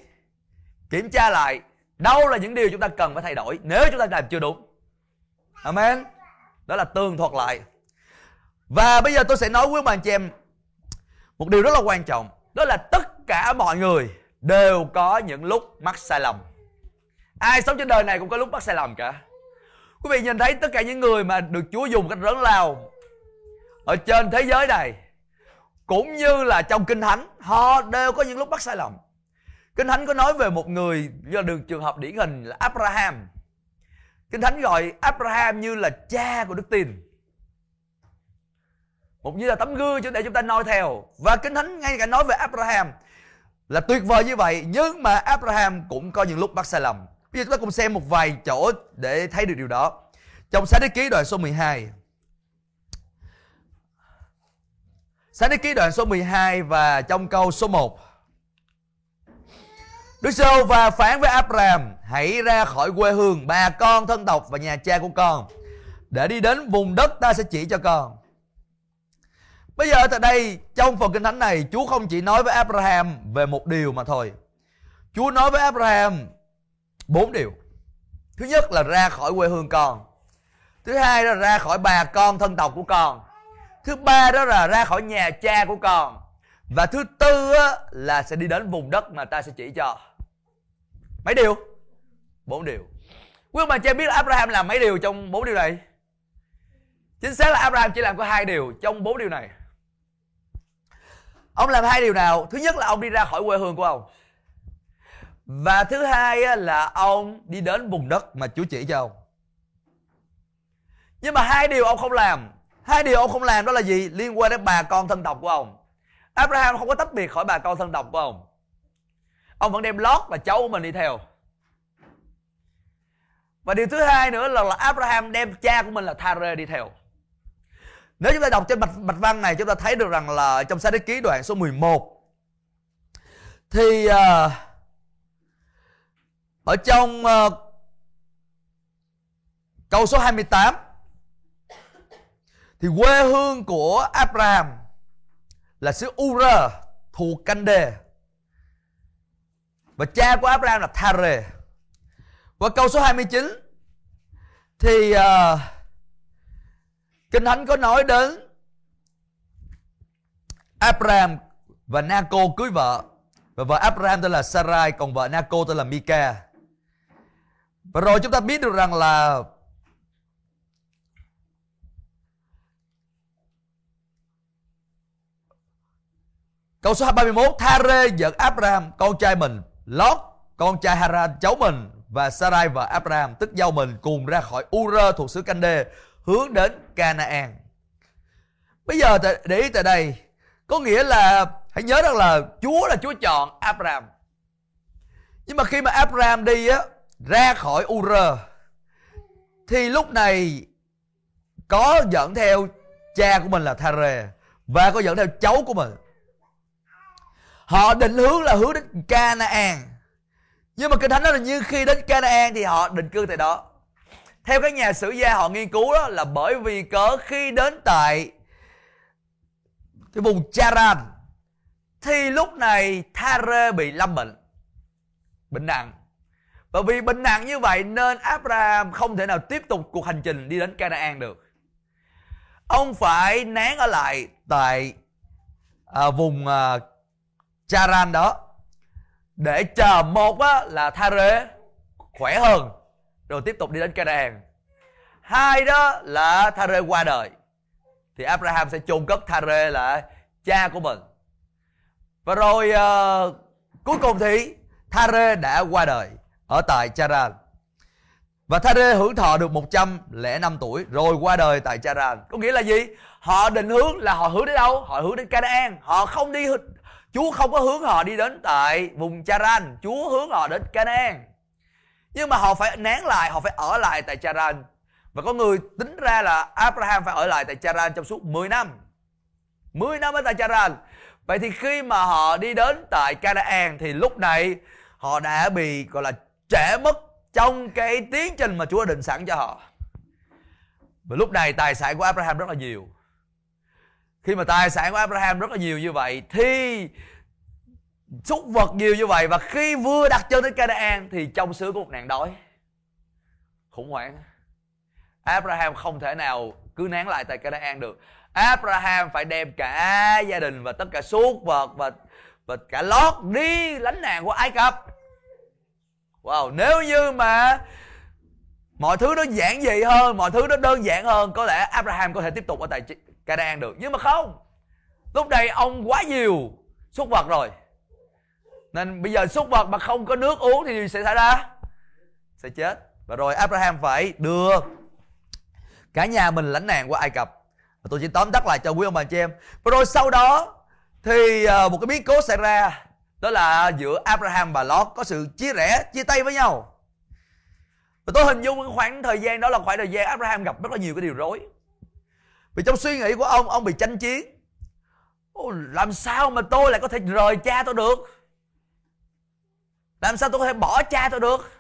Speaker 1: kiểm tra lại đâu là những điều chúng ta cần phải thay đổi nếu chúng ta làm chưa đúng. Amen. Đó là tường thuật lại. Và bây giờ tôi sẽ nói với bạn chị em một điều rất là quan trọng, đó là tất cả mọi người đều có những lúc mắc sai lầm. Ai sống trên đời này cũng có lúc mắc sai lầm cả. Quý vị nhìn thấy tất cả những người mà được chúa dùng cách lớn lao ở trên thế giới này cũng như là trong kinh thánh, họ đều có những lúc mắc sai lầm. Kinh thánh có nói về một người do được trường hợp điển hình là abraham. Kinh thánh gọi abraham như là cha của đức tin. Một như là tấm gương để chúng ta noi theo. Và kinh thánh ngay cả nói về abraham là tuyệt vời như vậy, nhưng mà abraham cũng có những lúc mắc sai lầm. Bây giờ chúng ta cùng xem một vài chỗ để thấy được điều đó. Trong sách đế ký đoạn số 12 Sáng thế ký đoạn số 12 và trong câu số 1 Đức Sô và phán với Abraham Hãy ra khỏi quê hương, bà con thân tộc và nhà cha của con. Để đi đến vùng đất ta sẽ chỉ cho con. Bây giờ tại đây, trong phần kinh thánh này, Chúa không chỉ nói với Abraham về một điều mà thôi. Chúa nói với Abraham bốn điều. Thứ nhất là ra khỏi quê hương con. Thứ hai là ra khỏi bà con thân tộc của con. Thứ ba đó là ra khỏi nhà cha của con Và thứ tư á, là sẽ đi đến vùng đất mà ta sẽ chỉ cho Mấy điều? Bốn điều Quý ông bà cha biết là Abraham làm mấy điều trong bốn điều này? Chính xác là Abraham chỉ làm có hai điều trong bốn điều này Ông làm hai điều nào? Thứ nhất là ông đi ra khỏi quê hương của ông Và thứ hai là ông đi đến vùng đất mà Chúa chỉ cho ông Nhưng mà hai điều ông không làm Hai điều ông không làm đó là gì? Liên quan đến bà con thân tộc của ông. Abraham không có tách biệt khỏi bà con thân tộc của ông. Ông vẫn đem Lót và cháu của mình đi theo. Và điều thứ hai nữa là, là Abraham đem cha của mình là Thare đi theo. Nếu chúng ta đọc trên bạch, bạch văn này Chúng ta thấy được rằng là trong sách đế ký đoạn số 11 Thì uh, Ở trong uh, Câu số 28 thì quê hương của Abraham là xứ Ur thuộc Cande và cha của Abraham là Thare. Và câu số 29 thì uh, Kinh Thánh có nói đến Abraham và Naco cưới vợ. Và vợ Abraham tên là Sarai còn vợ Naco tên là Mika và rồi chúng ta biết được rằng là Câu số 31 Thare dẫn Abraham, con trai mình. Lót, con trai Haran cháu mình. Và Sarai và Abraham, tức giao mình, Cùng ra khỏi Ura thuộc xứ Cande Hướng đến Canaan. Bây giờ để ý tại đây. Có nghĩa là, Hãy nhớ rằng là Chúa là Chúa chọn Abraham. Nhưng mà khi mà Abraham đi á, Ra khỏi Ura Thì lúc này Có dẫn theo cha của mình là Thare và có dẫn theo cháu của mình họ định hướng là hướng đến Canaan. Nhưng mà kinh thánh nói là như khi đến Canaan thì họ định cư tại đó. Theo các nhà sử gia họ nghiên cứu đó là bởi vì cớ khi đến tại cái vùng Charan thì lúc này Thare bị lâm bệnh bệnh nặng. Và vì bệnh nặng như vậy nên Abraham không thể nào tiếp tục cuộc hành trình đi đến Canaan được. Ông phải nén ở lại tại à, vùng à, Charan đó để chờ một á, là Thare khỏe hơn rồi tiếp tục đi đến Canaan hai đó là Thare qua đời thì Abraham sẽ chôn cất Thare là cha của mình và rồi uh, cuối cùng thì Thare đã qua đời ở tại Charan và Thare hưởng thọ được 105 tuổi rồi qua đời tại Charan. Có nghĩa là gì? Họ định hướng là họ hướng đến đâu? Họ hướng đến Canaan. Họ không đi Chúa không có hướng họ đi đến tại vùng Charan, Chúa hướng họ đến Canaan. Nhưng mà họ phải nén lại, họ phải ở lại tại Charan. Và có người tính ra là Abraham phải ở lại tại Charan trong suốt 10 năm. 10 năm ở tại Charan. Vậy thì khi mà họ đi đến tại Canaan thì lúc này họ đã bị gọi là trễ mất trong cái tiến trình mà Chúa định sẵn cho họ. Và lúc này tài sản của Abraham rất là nhiều. Khi mà tài sản của Abraham rất là nhiều như vậy thì súc vật nhiều như vậy và khi vừa đặt chân đến Canaan thì trong xứ có một nạn đói. Khủng hoảng. Abraham không thể nào cứ nán lại tại Canaan được. Abraham phải đem cả gia đình và tất cả súc vật và và cả lót đi lánh nạn của Ai Cập. Wow, nếu như mà mọi thứ nó giản dị hơn, mọi thứ nó đơn giản hơn, có lẽ Abraham có thể tiếp tục ở tại Canaan được. Nhưng mà không. Lúc đây ông quá nhiều súc vật rồi. Nên bây giờ súc vật mà không có nước uống thì sẽ xảy ra? Sẽ chết. Và rồi Abraham phải đưa cả nhà mình lãnh nạn qua Ai Cập. Và tôi chỉ tóm tắt lại cho quý ông bà chị em. Và rồi sau đó thì ờ, một cái biến cố xảy ra đó là giữa Abraham và Lot có sự chia rẽ, chia tay với nhau và tôi hình dung khoảng thời gian đó là khoảng thời gian Abraham gặp rất là nhiều cái điều rối vì trong suy nghĩ của ông ông bị tranh chiến. Ô, làm sao mà tôi lại có thể rời cha tôi được? Làm sao tôi có thể bỏ cha tôi được?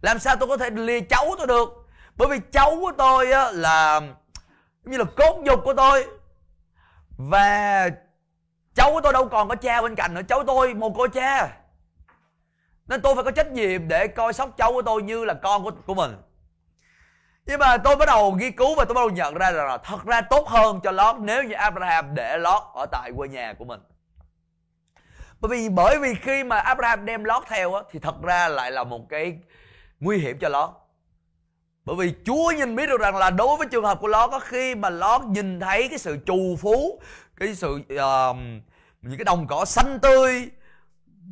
Speaker 1: Làm sao tôi có thể lìa cháu tôi được? Bởi vì cháu của tôi á, là như là cốt nhục của tôi. Và cháu của tôi đâu còn có cha bên cạnh nữa. Cháu tôi một cô cha. Nên tôi phải có trách nhiệm để coi sóc cháu của tôi như là con của, của mình nhưng mà tôi bắt đầu nghiên cứu và tôi bắt đầu nhận ra là thật ra tốt hơn cho Lót nếu như Abraham để Lót ở tại quê nhà của mình. Bởi vì bởi vì khi mà Abraham đem Lót theo á, thì thật ra lại là một cái nguy hiểm cho Lót. Bởi vì Chúa nhìn biết được rằng là đối với trường hợp của Lót có khi mà Lót nhìn thấy cái sự trù phú cái sự uh, những cái đồng cỏ xanh tươi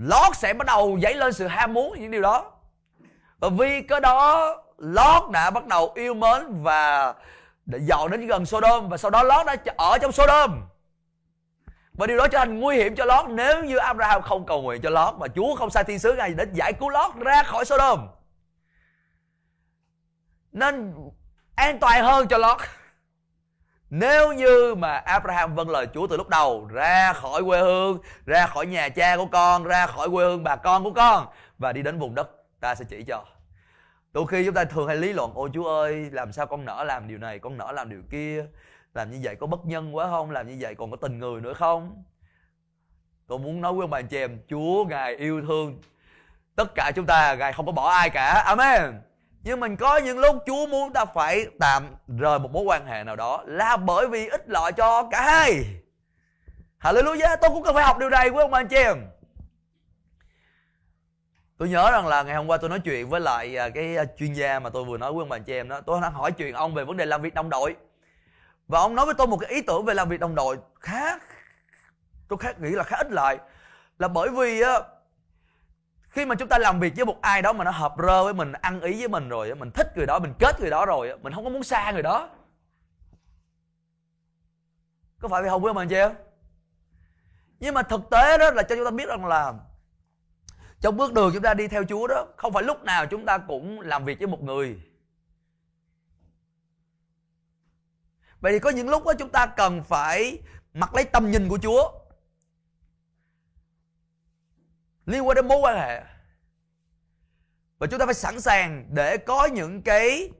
Speaker 1: Lót sẽ bắt đầu dấy lên sự ham muốn những điều đó. Và vì cái đó Lót đã bắt đầu yêu mến và đã dọn đến gần Sodom và sau đó Lót đã ở trong Sodom. Và điều đó trở thành nguy hiểm cho Lót nếu như Abraham không cầu nguyện cho Lót mà Chúa không sai thiên sứ ngài đến giải cứu Lót ra khỏi Sodom. Nên an toàn hơn cho Lót. Nếu như mà Abraham vâng lời Chúa từ lúc đầu ra khỏi quê hương, ra khỏi nhà cha của con, ra khỏi quê hương bà con của con và đi đến vùng đất ta sẽ chỉ cho. Đôi khi chúng ta thường hay lý luận Ôi Chúa ơi làm sao con nỡ làm điều này Con nỡ làm điều kia? Làm như vậy có bất nhân quá không? Làm như vậy còn có tình người nữa không? Tôi muốn nói với ông bà anh chị em Chúa Ngài yêu thương Tất cả chúng ta Ngài không có bỏ ai cả. Amen. Nhưng mình có những lúc Chúa muốn ta phải tạm rời một mối quan hệ nào đó là bởi vì ích lợi cho cả hai. Hallelujah, tôi cũng cần phải học điều này với ông anh chị em. Tôi nhớ rằng là ngày hôm qua tôi nói chuyện với lại à, cái à, chuyên gia mà tôi vừa nói với ông bà chị em đó. Tôi đang hỏi chuyện ông về vấn đề làm việc đồng đội. Và ông nói với tôi một cái ý tưởng về làm việc đồng đội khá, tôi khá nghĩ là khá ít lợi là bởi vì khi mà chúng ta làm việc với một ai đó mà nó hợp rơ với mình, ăn ý với mình rồi mình thích người đó, mình kết người đó rồi mình không có muốn xa người đó có phải vậy không quý ông anh chị em nhưng mà thực tế đó là cho chúng ta biết rằng là trong bước đường chúng ta đi theo Chúa đó không phải lúc nào chúng ta cũng làm việc với một người. Vậy thì có những lúc đó chúng ta cần phải mặc lấy tầm nhìn của chúa. Liên quan đến mối quan hệ. Và chúng ta phải sẵn sàng để có những cái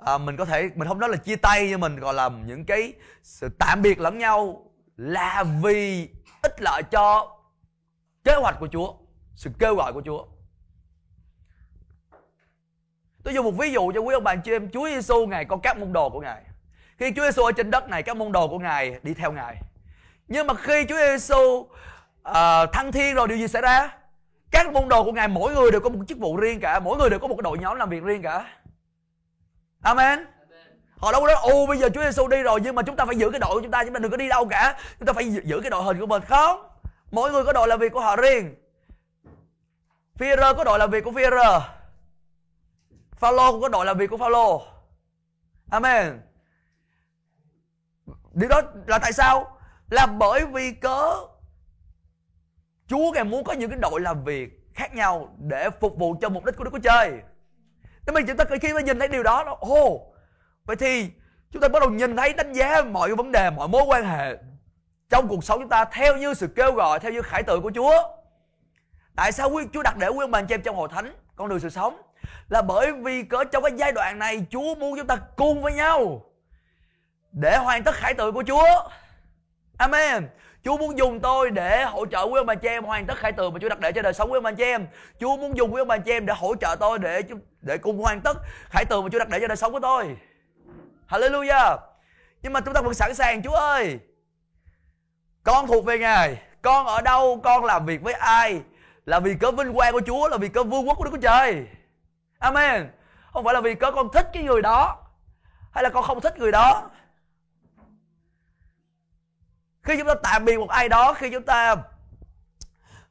Speaker 1: à, mình có thể mình không nói là chia tay nhưng mình gọi là những cái sự tạm biệt lẫn nhau là vì ích lợi cho kế hoạch của Chúa sự kêu gọi của Chúa. Tôi dùng một ví dụ cho quý ông bà chị em Chúa Giêsu ngài có các môn đồ của ngài. Khi Chúa Giêsu ở trên đất này các môn đồ của ngài đi theo ngài. Nhưng mà khi Chúa Giêsu uh, thăng thiên rồi điều gì xảy ra? Các môn đồ của ngài mỗi người đều có một chức vụ riêng cả mỗi người đều có một đội nhóm làm việc riêng cả. Amen. Họ đâu có nói ồ bây giờ Chúa Giêsu đi rồi nhưng mà chúng ta phải giữ cái đội của chúng ta chúng ta đừng có đi đâu cả. Chúng ta phải giữ cái đội hình của mình. Không. Mỗi người có đội làm việc của họ riêng Führer có đội làm việc của Führer Phaolô cũng có đội làm việc của Phaolô Amen Điều đó là tại sao? Là bởi vì cớ Chúa ngài muốn có những cái đội làm việc khác nhau để phục vụ cho mục đích của Đức Chúa Trời. Thế mình chúng ta khi mà nhìn thấy điều đó, nó oh, vậy thì chúng ta bắt đầu nhìn thấy đánh giá mọi vấn đề, mọi mối quan hệ trong cuộc sống chúng ta theo như sự kêu gọi, theo như khải tượng của Chúa. Tại sao Chúa đặt để quý ông bà anh chị em trong hội thánh con đường sự sống? Là bởi vì cỡ trong cái giai đoạn này Chúa muốn chúng ta cùng với nhau để hoàn tất khải tượng của Chúa. Amen. Chúa muốn dùng tôi để hỗ trợ quý ông bà chị em hoàn tất khải tượng mà Chúa đặt để cho đời sống quý ông bà chị em. Chúa muốn dùng quý ông bà chị em để hỗ trợ tôi để để cùng hoàn tất khải tượng mà Chúa đặt để cho đời sống của tôi. Hallelujah. Nhưng mà chúng ta vẫn sẵn sàng Chúa ơi. Con thuộc về Ngài. Con ở đâu, con làm việc với ai. Là vì cớ vinh quang của Chúa, là vì cớ vương quốc của Đức Chúa Trời. Amen. Không phải là vì cớ con thích cái người đó. Hay là con không thích người đó khi chúng ta tạm biệt một ai đó khi chúng ta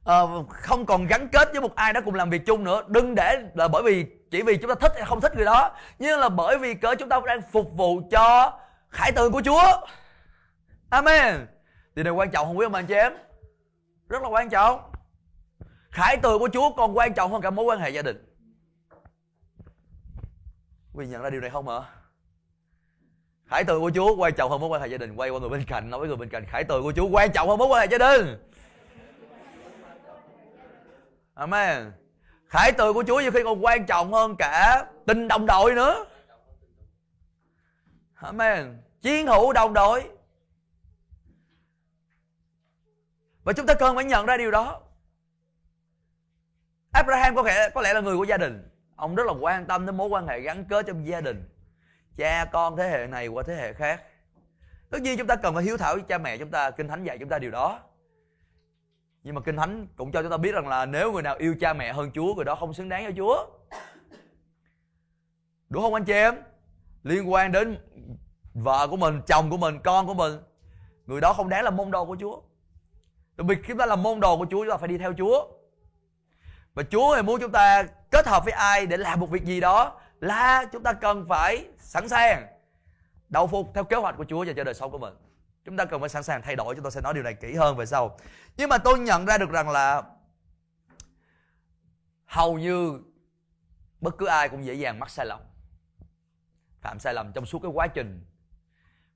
Speaker 1: uh, không còn gắn kết với một ai đó cùng làm việc chung nữa đừng để là bởi vì chỉ vì chúng ta thích hay không thích người đó nhưng là bởi vì cỡ chúng ta đang phục vụ cho khải tượng của Chúa Amen điều này quan trọng không quý ông anh chị em rất là quan trọng khải tượng của Chúa còn quan trọng hơn cả mối quan hệ gia đình. Quý vị nhận ra điều này không hả? Khải tượng của Chúa quan trọng hơn mối quan hệ gia đình. Quay qua người bên cạnh, nói với người bên cạnh, khải tượng của Chúa quan trọng hơn mối quan hệ gia đình. Amen. Khải tượng của Chúa nhiều khi còn quan trọng hơn cả tình đồng đội nữa. Amen. Chiến hữu đồng đội. Và chúng ta cần phải nhận ra điều đó. Abraham có thể có lẽ là người của gia đình. Ông rất là quan tâm đến mối quan hệ gắn kết trong gia đình. Cha con thế hệ này qua thế hệ khác. Tất nhiên chúng ta cần phải hiếu thảo với cha mẹ chúng ta, kinh thánh dạy chúng ta điều đó. Nhưng mà kinh thánh cũng cho chúng ta biết rằng là nếu người nào yêu cha mẹ hơn chúa, người đó không xứng đáng cho chúa. Đúng không anh chị em? Liên quan đến vợ của mình, chồng của mình, con của mình. Người đó không đáng là môn đồ của chúa. Đặc biệt khi chúng ta là môn đồ của chúa, chúng ta phải đi theo chúa và chúa thì muốn chúng ta kết hợp với ai để làm một việc gì đó là chúng ta cần phải sẵn sàng đầu phục theo kế hoạch của Chúa dành cho đời sống của mình. Chúng ta cần phải sẵn sàng thay đổi, chúng tôi sẽ nói điều này kỹ hơn về sau. Nhưng mà tôi nhận ra được rằng là hầu như bất cứ ai cũng dễ dàng mắc sai lầm. Phạm sai lầm trong suốt cái quá trình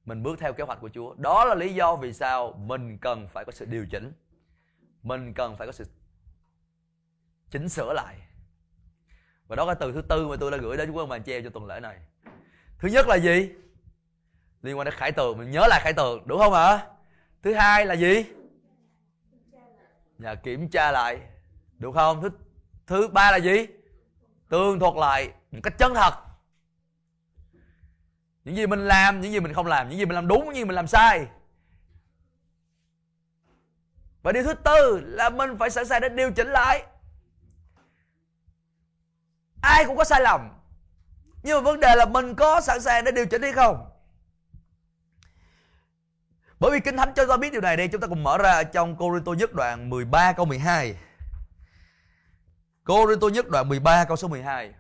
Speaker 1: mình bước theo kế hoạch của Chúa. Đó là lý do vì sao mình cần phải có sự điều chỉnh. Mình cần phải có sự chỉnh sửa lại. Và đó là từ thứ tư mà tôi đã gửi đến quý ông bà chị em cho tuần lễ này. Thứ nhất là gì? Liên quan đến khải tường, mình nhớ lại khải tường, đúng không ạ thứ hai là gì? Nhà kiểm tra lại, được không? Thứ thứ ba là gì? Tường thuật lại một cách chân thật. Những gì mình làm, những gì mình không làm, những gì mình làm đúng, những gì mình làm sai. Và điều thứ tư là mình phải sẵn sàng để điều chỉnh lại ai cũng có sai lầm. Nhưng mà vấn đề là mình có sẵn sàng để điều chỉnh hay không? Bởi vì Kinh Thánh cho ta biết điều này đây, Chúng ta cùng mở ra trong Cô Rinh Tô nhất đoạn 13 câu 12 Cô Rinh Tô nhất đoạn 13 câu số 12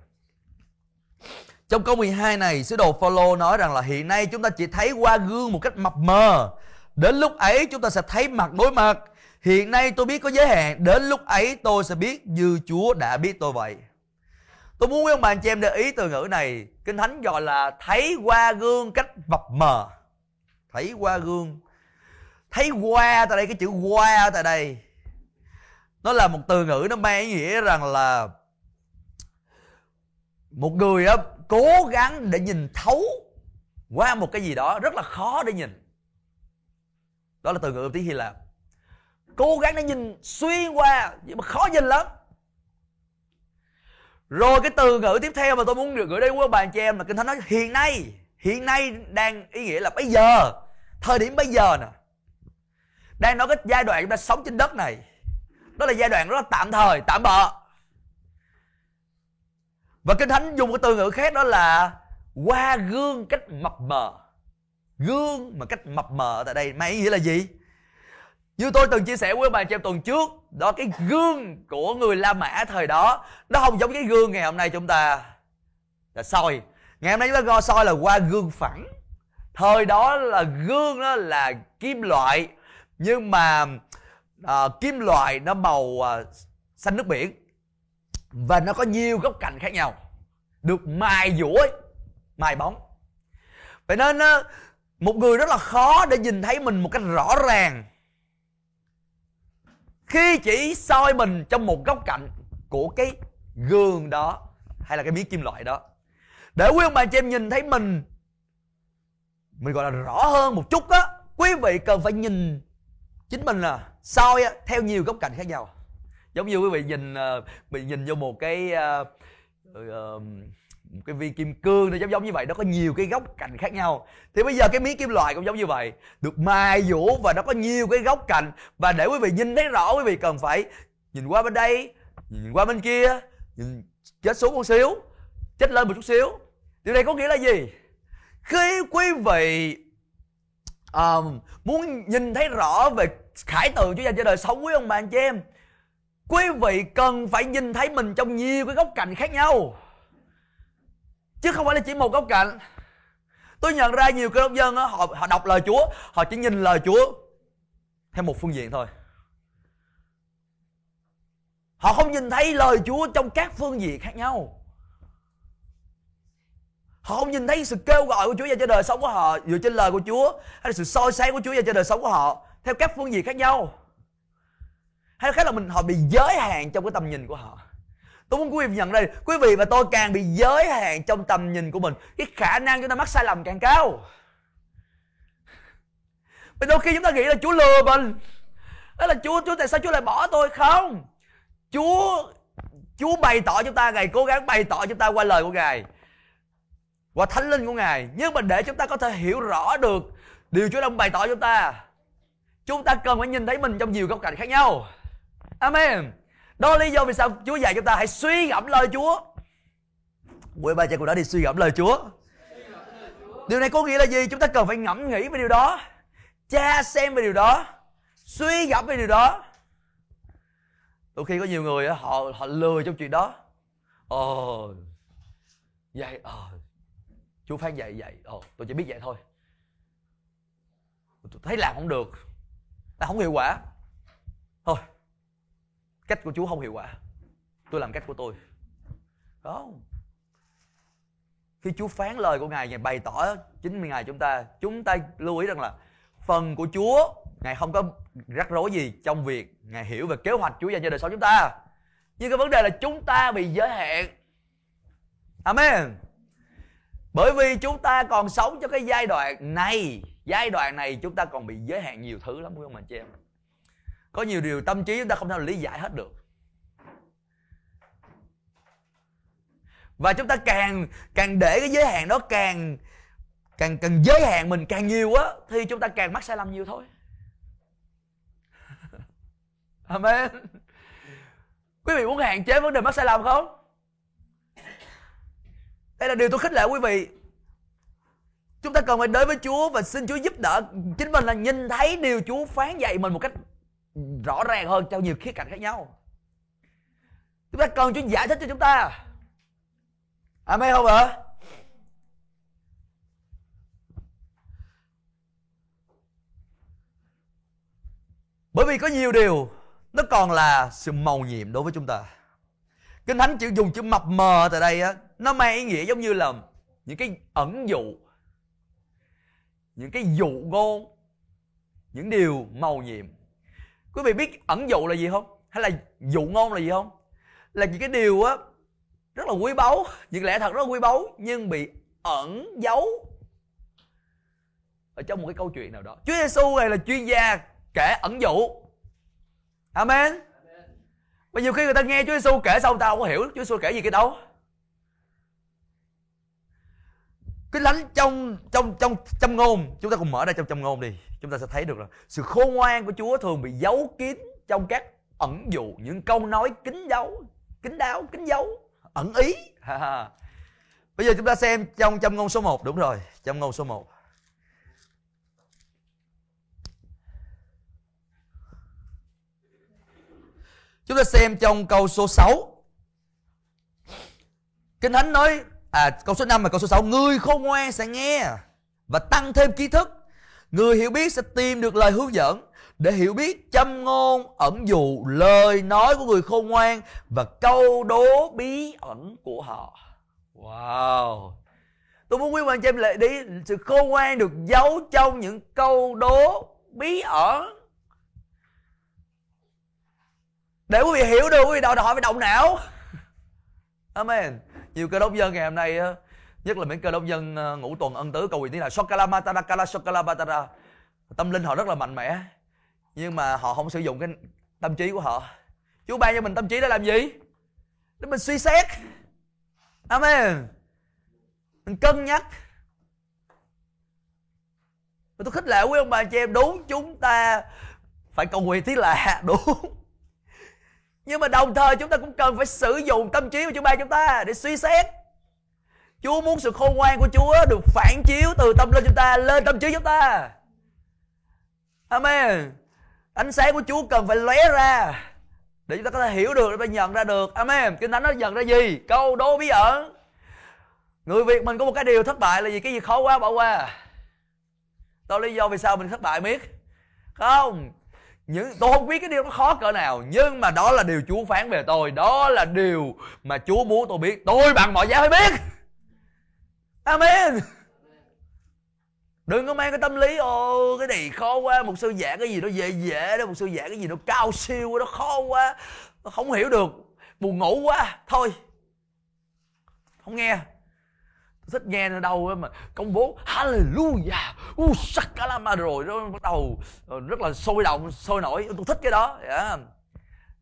Speaker 1: Trong câu 12 này, Sứ đồ Phaolô nói rằng là Hiện nay chúng ta chỉ thấy qua gương một cách mập mờ. Đến lúc ấy chúng ta sẽ thấy mặt đối mặt. Hiện nay tôi biết có giới hạn, Đến lúc ấy tôi sẽ biết như Chúa đã biết tôi vậy tôi muốn quý ông bà anh chị em để ý từ ngữ này. Kinh thánh gọi là thấy qua gương cách vập mờ. Thấy qua gương. Thấy qua tại đây, cái chữ qua tại đây. Nó là một từ ngữ nó mang ý nghĩa rằng là một người đó cố gắng để nhìn thấu qua một cái gì đó rất là khó để nhìn. Đó là từ ngữ tiếng hy lạp. Cố gắng để nhìn xuyên qua nhưng mà khó nhìn lắm rồi cái từ ngữ tiếp theo mà tôi muốn được gửi đến quý bạn chị em là kinh thánh nói, hiện nay hiện nay đang ý nghĩa là bây giờ, thời điểm bây giờ nè. Đang nói cái giai đoạn chúng ta sống trên đất này. Đó là giai đoạn rất là tạm thời, tạm bợ. Và kinh thánh dùng cái từ ngữ khác đó là qua gương cách mập mờ. Gương mà cách mập mờ tại đây, mang ý nghĩa là gì? Như tôi từng chia sẻ với bạn trong tuần trước đó cái gương của người La Mã thời đó nó không giống cái gương ngày hôm nay chúng ta là soi. Ngày hôm nay chúng ta go soi là qua gương phẳng. Thời đó là gương đó là kim loại nhưng mà à, kim loại nó màu à, xanh nước biển. Và nó có nhiều góc cạnh khác nhau được mài dũa mài bóng. Vậy nên một người rất là khó để nhìn thấy mình một cách rõ ràng khi chỉ soi mình trong một góc cạnh của cái gương đó hay là cái miếng kim loại đó để quý ông bà chị em nhìn thấy mình mình gọi là rõ hơn một chút á quý vị cần phải nhìn chính mình là soi theo nhiều góc cạnh khác nhau. Giống như quý vị nhìn ờ, mình nhìn vô một cái uh, uh, một cái viên kim cương nó giống giống như vậy nó có nhiều cái góc cạnh khác nhau. Thì bây giờ cái miếng kim loại cũng giống như vậy được mài dũa và nó có nhiều cái góc cạnh. Và để quý vị nhìn thấy rõ quý vị cần phải nhìn qua bên đây nhìn qua bên kia nhìn chết xuống một xíu chết lên một chút xíu. Điều này có nghĩa là gì? Khi quý vị um, muốn nhìn thấy rõ về khải tượng Chúa dành cho đời sống quý ông bà anh chị em quý vị cần phải nhìn thấy mình trong nhiều cái góc cạnh khác nhau chứ không phải là chỉ một góc cạnh. Tôi nhận ra nhiều cơ đốc dân đó, họ họ đọc lời Chúa họ chỉ nhìn lời Chúa theo một phương diện thôi. Họ không nhìn thấy lời Chúa trong các phương diện khác nhau. Họ không nhìn thấy sự kêu gọi của Chúa dành cho đời sống của họ dựa trên lời của Chúa hay là sự soi sáng của Chúa dành cho đời sống của họ theo các phương diện khác nhau. Hay khác là mình họ bị giới hạn trong cái tầm nhìn của họ tôi muốn quý vị nhận đây quý vị và tôi càng bị giới hạn trong tầm nhìn của mình cái khả năng chúng ta mắc sai lầm càng cao. Vì đôi khi chúng ta nghĩ là Chúa lừa mình Đó là Chúa, Chúa tại sao Chúa lại bỏ tôi không? Chúa Chúa bày tỏ chúng ta Ngài cố gắng bày tỏ chúng ta qua lời của Ngài Qua thánh linh của Ngài. Nhưng mà để chúng ta có thể hiểu rõ được Điều Chúa đang bày tỏ chúng ta Chúng ta cần phải nhìn thấy mình trong nhiều góc cạnh khác nhau. Amen đó là lý do vì sao Chúa dạy chúng ta hãy suy gẫm lời Chúa. Quý ba cha cũng đã đi suy gẫm lời Chúa. Điều này có nghĩa là gì? Chúng ta cần phải ngẫm nghĩ về điều đó Cha xem về điều đó, Suy gẫm về điều đó. Đôi khi có nhiều người họ họ lười trong chuyện đó. Ồ Vậy ờ Chúa phán dạy vậy Ồ, tôi chỉ biết vậy thôi. Tôi thấy làm không được là không hiệu quả. Thôi cách của Chúa không hiệu quả. Tôi làm cách của tôi. Không. Khi Chúa phán lời của Ngài Ngài bày tỏ chính mình Ngài chúng ta chúng ta lưu ý rằng là phần của Chúa, Ngài không có rắc rối gì trong việc Ngài hiểu về kế hoạch Chúa dành cho đời sống chúng ta. Nhưng cái vấn đề là chúng ta bị giới hạn. Amen. Bởi vì chúng ta còn sống trong cái giai đoạn này, giai đoạn này chúng ta còn bị giới hạn nhiều thứ lắm quý ông bà chị em? Có nhiều điều tâm trí chúng ta không thể lý giải hết được. Và chúng ta càng càng để cái giới hạn đó càng càng càng giới hạn mình càng nhiều á, thì chúng ta càng mắc sai lầm nhiều thôi. Amen. Quý vị muốn hạn chế vấn đề mắc sai lầm không? Đây là điều tôi khích lệ quý vị. Chúng ta cần phải đến với chúa và xin chúa giúp đỡ chính mình là nhìn thấy điều chúa phán dạy mình một cách rõ ràng hơn trong nhiều khía cạnh khác nhau. Chúng ta cần Chúa giải thích cho chúng ta. Amen không ạ? Bởi vì có nhiều điều nó còn là sự màu nhiệm đối với chúng ta. Kinh thánh chữ dùng chữ mập mờ tại đây á, nó mang ý nghĩa giống như là những cái ẩn dụ, những cái dụ ngôn, những điều màu nhiệm quý vị biết ẩn dụ là gì không? Hay là dụ ngôn là gì không? Là những cái điều á, rất là quý báu. Những lẽ thật rất là quý báu, nhưng bị ẩn giấu ở trong một cái câu chuyện nào đó. Chúa Giêsu này là chuyên gia kể ẩn dụ. Amen. Và nhiều khi người ta nghe Chúa Giêsu kể xong ta không có hiểu Chúa Giêsu kể gì cái đâu. Cái lánh trong trong trong trong ngôn, chúng ta cùng mở ra trong trong ngôn đi chúng ta sẽ thấy được là sự khôn ngoan của Chúa thường bị giấu kín trong các ẩn dụ, những câu nói kín dấu kín đáo, kín dấu, ẩn ý. Bây giờ chúng ta xem trong châm ngôn số 1 đúng rồi châm ngôn số 1 Chúng ta xem trong câu số 6 Kinh Thánh nói À câu số 5 và câu số 6 Người khôn ngoan sẽ nghe Và tăng thêm kiến thức. Người hiểu biết sẽ tìm được lời hướng dẫn. Để hiểu biết, châm ngôn, ẩn dụ, Lời nói của người khôn ngoan Và câu đố bí ẩn của họ. Wow. Tôi muốn quý bạn cho em lại đi, Sự khôn ngoan được giấu trong những câu đố bí ẩn. Để quý vị hiểu được, quý vị đòi hỏi phải động não. Amen. Nhiều cơ đốc dân ngày hôm nay nhất là mấy cơ đốc dân ngủ ngũ tuần ân tứ cầu nguyện tiếng là sokalamatara kala sokalamatara tâm linh họ rất là mạnh mẽ, nhưng mà họ không sử dụng cái tâm trí của họ. Chúa ban cho mình tâm trí để làm gì? Để mình suy xét. Amen. Mình cân nhắc. Và tôi khích lệ quý ông bà chị em, đúng chúng ta phải cầu nguyện tí lạ đúng. Nhưng mà đồng thời chúng ta cũng cần phải sử dụng tâm trí của chú ba chúng ta để suy xét. Chúa muốn sự khôn ngoan của Chúa được phản chiếu từ tâm linh chúng ta lên tâm trí chúng ta. Amen. Ánh sáng của Chúa cần phải lóe ra Để chúng ta có thể hiểu được, để ta nhận ra được. Amen. Kinh Thánh nó nhận ra gì? Câu đố bí ẩn. Người Việt mình có một cái điều thất bại là gì? Cái gì khó quá bỏ qua. Đó lý do vì sao mình thất bại biết Không. Những tôi không biết cái điều nó khó cỡ nào nhưng mà đó là điều chúa phán về tôi. Đó là điều mà chúa muốn tôi biết. Tôi bằng mọi giá phải biết amen. Đừng có mang cái tâm lý ồ cái này khó quá, một sư giảng cái gì nó dễ dễ đó, một sư giảng cái gì nó cao siêu quá nó khó quá, nó không hiểu được, buồn ngủ quá, thôi. Không nghe. Thích nghe nó đâu mà công bố, hallelujah, u sakalama rồi, nó bắt đầu ờ, rất là sôi động, sôi nổi. Tôi thích cái đó yeah.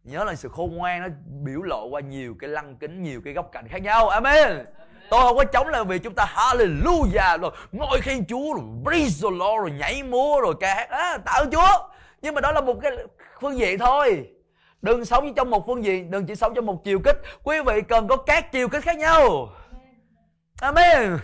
Speaker 1: nhớ là sự khôn ngoan nó biểu lộ qua nhiều cái lăng kính, nhiều cái góc cạnh khác nhau. Amen tôi không có chống là vì chúng ta hallelujah rồi ngồi khen chúa rồi praise the lord rồi nhảy múa rồi ca hát. À, tạ ơn chúa. Nhưng mà đó là một cái phương diện thôi. Đừng sống trong một phương diện đừng chỉ sống trong một chiều kích. Quý vị cần có các chiều kích khác nhau. Amen.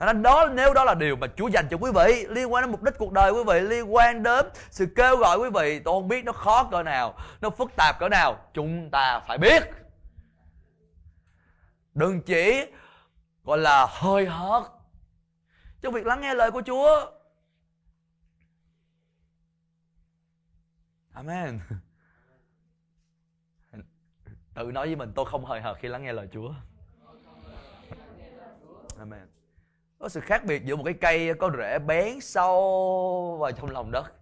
Speaker 1: Nên đó nếu đó là điều mà Chúa dành cho quý vị liên quan đến mục đích cuộc đời quý vị liên quan đến sự kêu gọi quý vị tôi không biết nó khó cỡ nào nó phức tạp cỡ nào chúng ta phải biết đừng chỉ, gọi là, hơi hợt. Trong việc lắng nghe lời của Chúa. Amen. Tự nói với mình, tôi không hơi hợt khi lắng nghe lời Chúa. Amen. Có sự khác biệt giữa một cái cây có rễ bén sâu vào trong lòng đất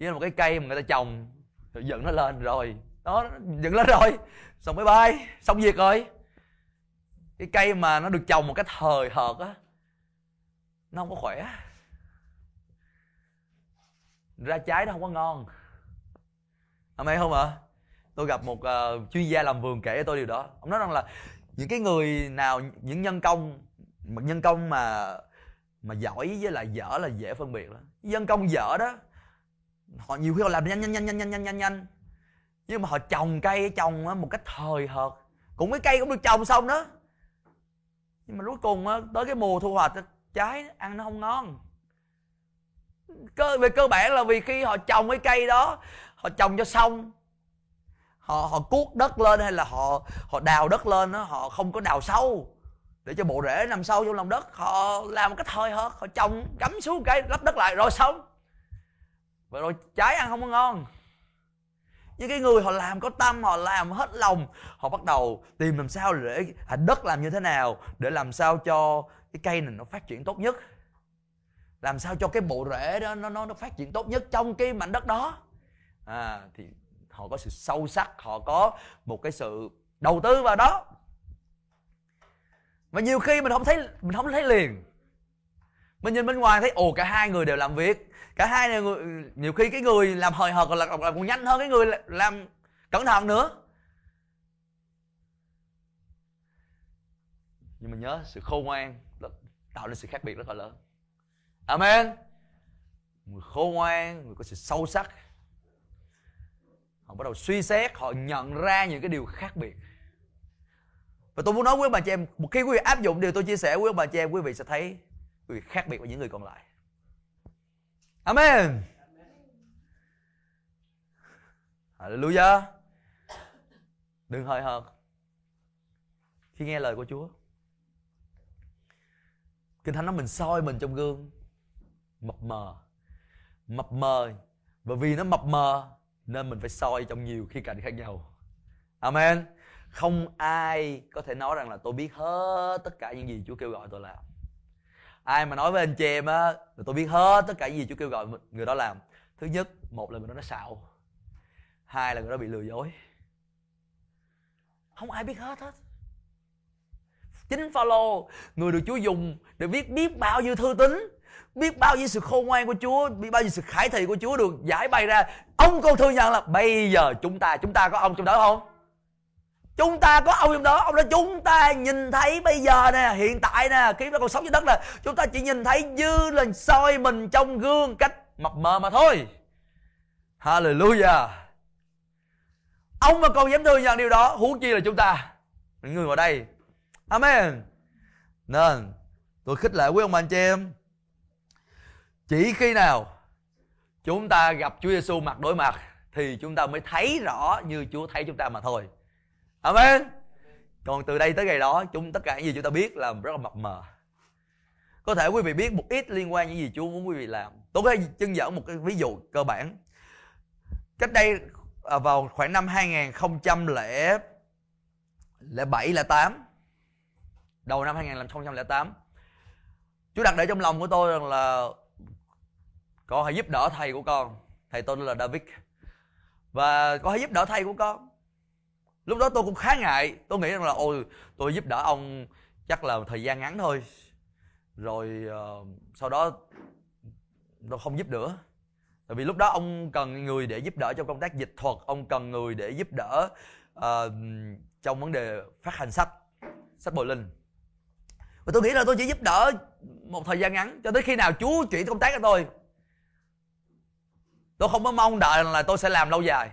Speaker 1: với một cái cây mà người ta trồng. Rồi dựng nó lên rồi. Nó dựng lên rồi. Xong mới bay. Xong việc rồi cái cây mà nó được trồng một cách hời hợt á nó không có khỏe. Ra trái nó không có ngon. Amen không ạ? À? tôi gặp một uh, chuyên gia làm vườn kể cho tôi điều đó. Ông nói rằng là những cái người nào những nhân công mà nhân công mà mà giỏi với lại dở là dễ phân biệt lắm. Nhân công dở đó họ nhiều khi họ làm nhanh nhanh nhanh nhanh nhanh nhanh nhanh nhanh. Nhưng mà họ trồng cây trồng một cách thời hợt. Cũng cái cây cũng được trồng xong đó nhưng mà cuối cùng tới cái mùa thu hoạch trái ăn nó không ngon. Cơ, về cơ bản là vì khi họ trồng cái cây đó, họ trồng cho xong, họ họ cuốc đất lên hay là họ họ đào đất lên đó họ không có đào sâu. Để cho bộ rễ nằm sâu trong lòng đất, họ làm một cách hơi hợt, họ trồng cắm xuống cái lấp đất lại rồi xong. Và rồi trái ăn không có ngon những cái người họ làm có tâm họ làm hết lòng họ bắt đầu tìm làm sao để à, đất làm như thế nào để làm sao cho cái cây này nó phát triển tốt nhất. Làm sao cho cái bộ rễ đó nó nó nó phát triển tốt nhất trong cái mảnh đất đó. À thì họ có sự sâu sắc họ có một cái sự đầu tư vào đó. Và nhiều khi mình không thấy mình không thấy liền mình nhìn bên ngoài thấy ồ cả hai người đều làm việc. Cả hai này người, nhiều khi cái người làm hời hợt là, là, là còn nhanh hơn cái người làm cẩn thận nữa. Nhưng mà nhớ sự khôn ngoan tạo nên sự khác biệt rất là lớn. Amen. Người khôn ngoan người có sự sâu sắc. Họ bắt đầu suy xét họ nhận ra những cái điều khác biệt. Và tôi muốn nói với bà chị em một khi quý vị áp dụng điều tôi chia sẻ với bà chị em quý vị sẽ thấy quý vị khác biệt với những người còn lại. Amen. Hallelujah. Đừng hơi hợt khi nghe lời của chúa. Kinh thánh nói mình soi mình trong gương, mập mờ. Mập mờ và vì nó mập mờ nên mình phải soi trong nhiều khía cạnh khác nhau. Amen. Không ai có thể nói rằng là tôi biết hết tất cả những gì Chúa kêu gọi tôi làm ai mà nói với anh chị em á, là tôi biết hết tất cả những gì Chúa kêu gọi người đó làm. Thứ nhất, một là người đó nó xạo. Hai là người đó bị lừa dối. Không ai biết hết hết. Chính Phaolô người được Chúa dùng để viết biết bao nhiêu thư tín, biết bao nhiêu sự khôn ngoan của Chúa, biết bao nhiêu sự khải thị của Chúa được giải bày ra. Ông còn thừa nhận là bây giờ chúng ta chúng ta có ông trong đó không? Chúng ta có ông trong đó, ông nói chúng ta nhìn thấy bây giờ nè, hiện tại nè, khi nó còn sống trên đất là chúng ta chỉ nhìn thấy dư là soi mình trong gương cách mập mờ mà thôi. Hallelujah. Ông mà còn dám thừa nhận điều đó, huống chi là chúng ta. Những người vào đây. Amen. Nên, tôi khích lệ quý ông bà anh chị em. Chỉ khi nào chúng ta gặp Chúa Giêsu mặt đối mặt thì chúng ta mới thấy rõ như Chúa thấy chúng ta mà thôi. Amen. Còn từ đây tới ngày đó, chúng tất cả những gì chúng ta biết là rất là mập mờ. Có thể quý vị biết một ít liên quan những gì Chúa muốn quý vị làm. Tôi có thể chân dẫn một cái ví dụ cơ bản. Cách đây à, vào khoảng năm 2007 08 đầu năm 2008 Chúa đặt để trong lòng của tôi rằng là con hãy giúp đỡ thầy của con thầy tôi là David và con hãy giúp đỡ thầy của con lúc đó tôi cũng khá ngại. Tôi nghĩ rằng là ôi tôi giúp đỡ ông chắc là thời gian ngắn thôi. Rồi uh, sau đó tôi không giúp nữa. Tại vì lúc đó ông cần người để giúp đỡ trong công tác dịch thuật ông cần người để giúp đỡ uh, trong vấn đề phát hành sách sách bồi linh. Và tôi nghĩ là tôi chỉ giúp đỡ một thời gian ngắn cho tới khi nào chú chuyển công tác cho tôi. Tôi không có mong đợi là tôi sẽ làm lâu dài.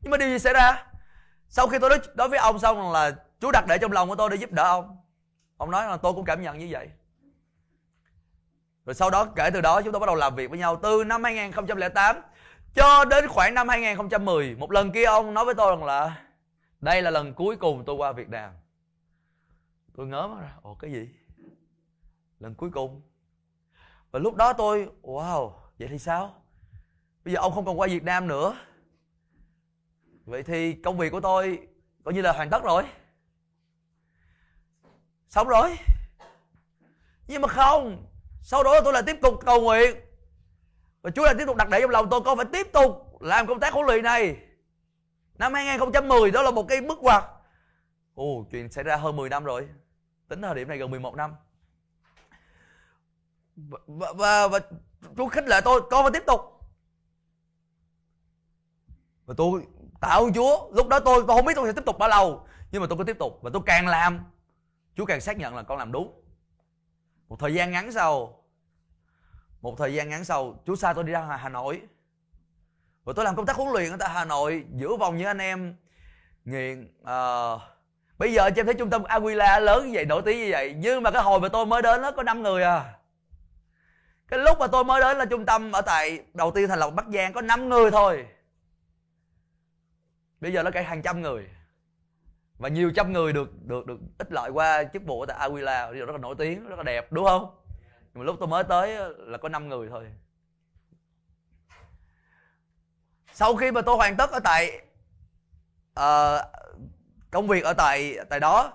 Speaker 1: Nhưng mà điều gì xảy ra? Sau khi tôi nói, nói với ông xong là chú đặt để trong lòng của tôi để giúp đỡ ông. Ông nói là tôi cũng cảm nhận như vậy. Rồi sau đó kể từ đó chúng tôi bắt đầu làm việc với nhau từ năm 2008 cho đến khoảng năm 2010 một lần kia ông nói với tôi rằng là đây là lần cuối cùng tôi qua Việt Nam. Tôi ngớ ra ồ cái gì? Lần cuối cùng. Và lúc đó tôi wow vậy thì sao? Bây giờ ông không còn qua Việt Nam nữa vậy thì công việc của tôi coi như là hoàn tất rồi. Xong rồi. Nhưng mà không sau đó tôi lại tiếp tục cầu nguyện. Và Chúa lại tiếp tục đặt để trong lòng tôi con phải tiếp tục làm công tác huấn luyện này. Năm 2010 đó là một cái bước ngoặt. Ồ chuyện xảy ra hơn 10 năm rồi. Tính thời điểm này gần 11 năm. Và, và, và, và Chúa khích lệ tôi con phải tiếp tục. Và tôi tạ ơn Chúa. Lúc đó tôi tôi không biết tôi sẽ tiếp tục bao lâu. Nhưng mà tôi cứ tiếp tục và tôi càng làm Chúa càng xác nhận là con làm đúng. Một thời gian ngắn sau một thời gian ngắn sau Chúa sai tôi đi ra Hà Nội. Và tôi làm công tác huấn luyện ở tại Hà Nội giữa vòng những anh em. Nghiện uh, bây giờ cho em thấy trung tâm Aguila lớn như vậy nổi tiếng như vậy. Nhưng mà cái hồi mà tôi mới đến nó có 5 người à. Cái lúc mà tôi mới đến là trung tâm ở tại đầu tiên thành lập Bắc Giang có 5 người thôi bây giờ nó cả hàng trăm người. Và nhiều trăm người được được được ích lợi qua chức vụ tại Aquila rất là nổi tiếng rất là đẹp đúng không? Nhưng mà lúc tôi mới tới là có 5 người thôi. Sau khi mà tôi hoàn tất ở tại uh, công việc ở tại tại đó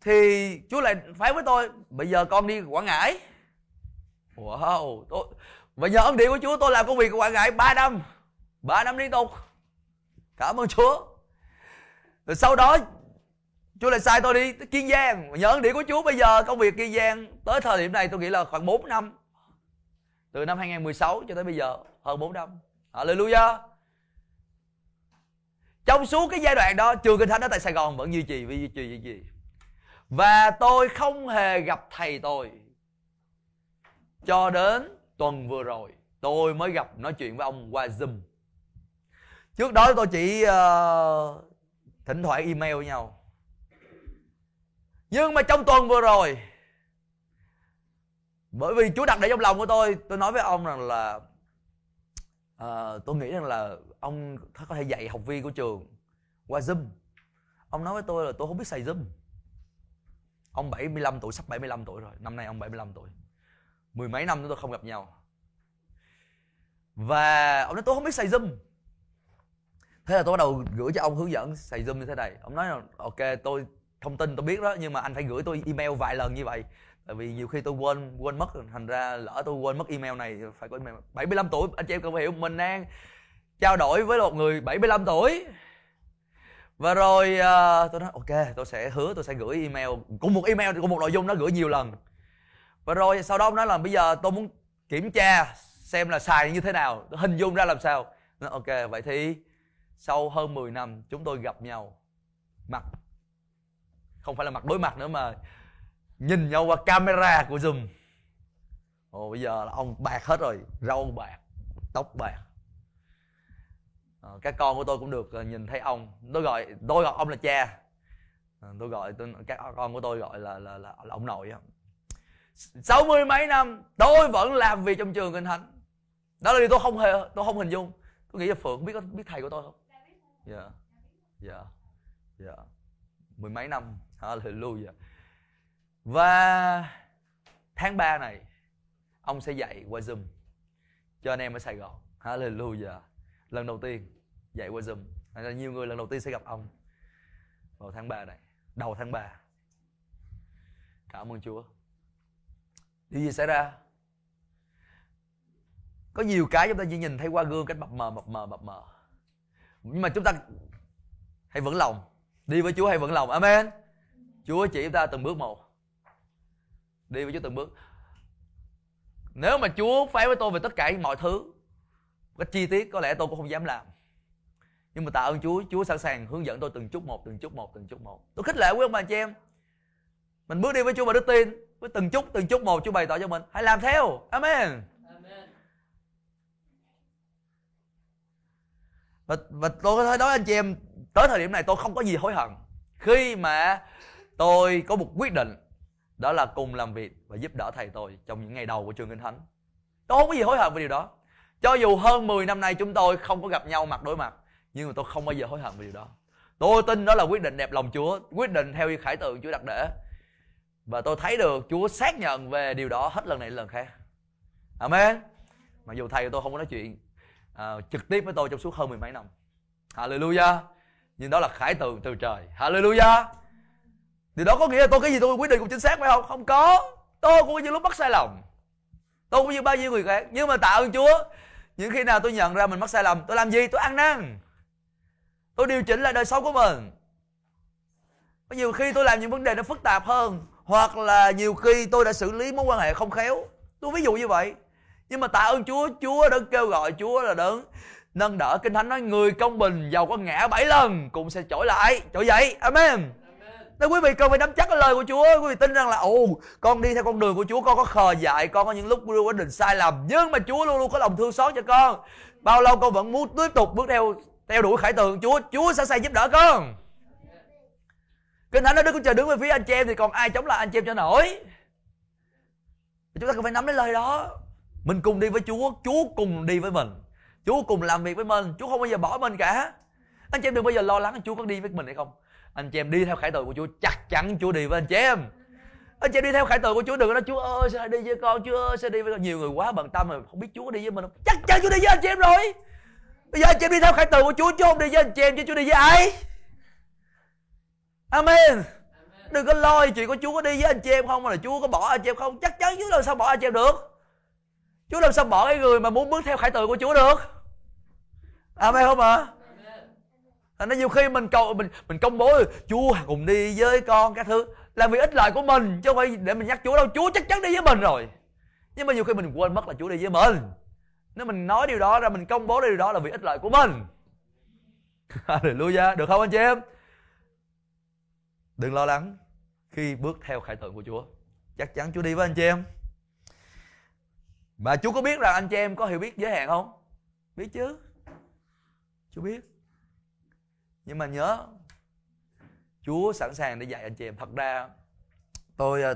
Speaker 1: thì Chúa lại phán với tôi bây giờ con đi Quảng Ngãi. Wow tôi và nhờ ân điển của Chúa tôi làm công việc của Quảng Ngãi 3 năm. 3 năm liên tục cảm ơn Chúa. Rồi sau đó, Chúa lại sai tôi đi tới Kiên Giang. Nhớ ân điển của Chúa bây giờ, công việc Kiên Giang tới thời điểm này tôi nghĩ là khoảng 4 năm. Từ năm 2016 cho tới bây giờ, hơn 4 năm. Hallelujah. Trong suốt cái giai đoạn đó, trường kinh thánh ở tại Sài Gòn vẫn duy trì duy trì duy trì. Và tôi không hề gặp thầy tôi cho đến tuần vừa rồi. Tôi mới gặp nói chuyện với ông qua zoom trước đó tôi chỉ uh, ờ, thỉnh thoảng email với nhau. Nhưng mà trong tuần vừa rồi bởi vì Chúa đặt để trong lòng của tôi tôi nói với ông rằng là uh, tôi nghĩ rằng là ông có thể dạy học viên của trường qua Zoom. Ông nói với tôi là tôi không biết xài Zoom. Ông 75 tuổi sắp 75 tuổi rồi. Năm nay ông 75 tuổi. Mười mấy năm chúng tôi không gặp nhau. Và ông nói tôi không biết xài Zoom thế là tôi bắt đầu gửi cho ông hướng dẫn xài Zoom như thế này. Ông nói là ok tôi thông tin tôi biết đó nhưng mà anh phải gửi tôi email vài lần như vậy. Tại vì nhiều khi tôi quên quên mất thành ra lỡ tôi quên mất email này phải có email. 75 tuổi anh chị em cần hiểu mình đang trao đổi với một người 75 tuổi. Và rồi uh, tôi nói ok tôi sẽ hứa tôi sẽ gửi email cũng một email cũng một nội dung nó gửi nhiều lần. Và rồi sau đó ông nói là bây giờ tôi muốn kiểm tra xem là xài như thế nào. Hình dung ra làm sao. Nói, ok vậy thì sau hơn 10 năm chúng tôi gặp nhau. Mặt. Không phải là mặt đối mặt nữa mà nhìn nhau qua camera của zoom. Ồ bây giờ là ông bạc hết rồi râu bạc tóc bạc. À, các con của tôi cũng được ờ, nhìn thấy ông. Tôi gọi tôi gọi ông là cha. À, tôi gọi tôi, các con của tôi gọi là là, là, là ông nội sáu mươi mấy năm tôi vẫn làm việc trong trường kinh thánh. Đó là điều tôi không hề tôi không hình dung. Tôi nghĩ là phượng biết biết thầy của tôi không? Dạ dạ dạ mười mấy năm hallelujah và tháng 3 này ông sẽ dạy qua Zoom cho anh em ở Sài Gòn. Hallelujah. Lần đầu tiên dạy qua Zoom. Nên là nhiều người lần đầu tiên sẽ gặp ông vào tháng 3 này, đầu tháng 3. Cảm ơn Chúa. Điều gì xảy ra? Có nhiều cái chúng ta chỉ nhìn thấy qua gương cách mập mờ, mập mờ, mập mờ. Nhưng mà chúng ta hãy vững lòng. Đi với Chúa hãy vững lòng. Amen. Chúa chỉ chúng ta từng bước một đi với Chúa từng bước nếu mà Chúa phán với tôi về tất cả mọi thứ cách chi tiết có lẽ tôi cũng không dám làm nhưng mà tạ ơn Chúa Chúa sẵn sàng hướng dẫn tôi từng chút một, từng chút một, từng chút một tôi khích lệ quý ông bà chị em mình bước đi với Chúa và đức tin, với từng chút từng chút một Chúa bày tỏ cho mình hãy làm theo Amen. Và, và tôi có thể nói anh chị em tới thời điểm này tôi không có gì hối hận. Khi mà tôi có một quyết định đó là cùng làm việc và giúp đỡ thầy tôi trong những ngày đầu của trường kinh thánh. Tôi không có gì hối hận về điều đó. Cho dù hơn 10 năm nay chúng tôi không có gặp nhau mặt đối mặt nhưng mà tôi không bao giờ hối hận về điều đó. Tôi tin đó là quyết định đẹp lòng chúa quyết định theo như khải tượng chúa đặt để. Và tôi thấy được chúa xác nhận về điều đó hết lần này đến lần khác. Amen. Mặc dù thầy của tôi không có nói chuyện uh, trực tiếp với tôi trong suốt hơn mười mấy năm hallelujah nhưng đó là khải tượng từ trời hallelujah Điều đó có nghĩa là tôi cái gì tôi quyết định cũng chính xác phải không? Không có. Tôi cũng có những lúc mắc sai lầm. Tôi cũng như bao nhiêu người khác. Nhưng mà tạ ơn Chúa. Những khi nào tôi nhận ra mình mắc sai lầm, tôi làm gì? Tôi ăn năn. Tôi điều chỉnh lại đời sống của mình. Có nhiều khi tôi làm những vấn đề nó phức tạp hơn. Hoặc là nhiều khi tôi đã xử lý mối quan hệ không khéo. Tôi ví dụ như vậy. Nhưng mà tạ ơn Chúa, Chúa đã kêu gọi Chúa là đấng nâng đỡ. Kinh thánh nói người công bình giàu có ngã bảy lần cũng sẽ trỗi lại. Trỗi dậy. Amen. Nên quý vị cần phải nắm chắc cái lời của Chúa. Quý vị tin rằng là Ồ con đi theo con đường của Chúa Con có khờ dại Con có những lúc đưa quyết định sai lầm Nhưng mà Chúa luôn luôn có lòng thương xót cho con. Bao lâu con vẫn muốn tiếp tục bước theo Theo đuổi khải tượng Chúa Chúa sẵn sàng giúp đỡ con. Kinh Thánh nói Đức Chúa Trời đứng về phía anh chị em Thì còn ai chống lại anh chị em cho nổi? Chúng ta cần phải nắm lấy lời đó mình cùng đi với Chúa Chúa cùng đi với mình Chúa cùng làm việc với mình Chúa không bao giờ bỏ mình cả Anh chị em đừng bao giờ lo lắng Chúa có đi với mình hay không anh chị em đi theo khải tượng của Chúa chắc chắn Chúa đi với anh chị em anh chị em đi theo khải tượng của Chúa đừng có nói Chúa ơi sao đi với con Chúa ơi sao đi với con nhiều người quá bận tâm mà không biết Chúa có đi với mình không chắc chắn Chúa đi với anh chị em rồi bây giờ anh chị em đi theo khải tượng của Chúa Chúa không đi với anh chị em chứ Chúa đi với ai amen đừng có lo chuyện của chúa có đi với anh chị em không là chúa có bỏ anh chị em không chắc chắn chúa làm sao bỏ anh chị em được chúa làm sao bỏ cái người mà muốn bước theo khải tượng của chúa được? Amen không ạ? À? thành ra nhiều khi mình cầu, mình mình công bố chúa cùng đi với con các thứ là vì ích lợi của mình, chứ không phải để mình nhắc chúa đâu. Chúa chắc chắn đi với mình rồi. Nhưng mà nhiều khi mình quên mất là chúa đi với mình. Nếu mình nói điều đó ra, mình công bố điều đó là vì ích lợi của mình. Hallelujah. Được không anh chị em? Đừng lo lắng khi bước theo khải tượng của chúa. Chắc chắn chúa đi với anh chị em mà chú có biết rằng anh chị em có hiểu biết giới hạn không? Biết chứ? Chúa biết. Nhưng mà nhớ Chúa sẵn sàng để dạy anh chị em. Thật ra tôi ờ,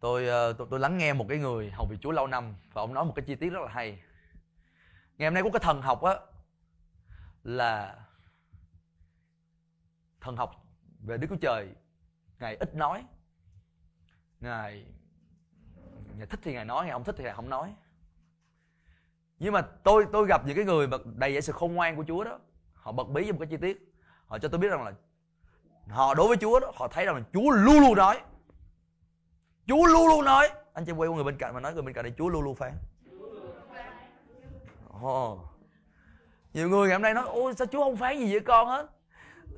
Speaker 1: tôi ờ, tôi, tôi lắng nghe một cái người học vị Chúa lâu năm và ông nói một cái chi tiết rất là hay. Ngày hôm nay có cái thần học á là thần học về Đức Chúa Trời ngài ít nói ngài thích thì ngài nói, ngài không thích thì ngài không nói. Nhưng mà tôi tôi gặp những cái người mà đầy dạy sự khôn ngoan của Chúa đó, họ bật bí với một cái chi tiết. Họ cho tôi biết rằng là họ, đối với Chúa đó, họ thấy rằng là Chúa luôn luôn nói. Chúa luôn luôn nói. Anh chị quay qua người bên cạnh mà nói, người bên cạnh này Chúa luôn luôn phán. Oh. nhiều người ngày hôm nay nói, ôi, sao Chúa không phán gì vậy con hết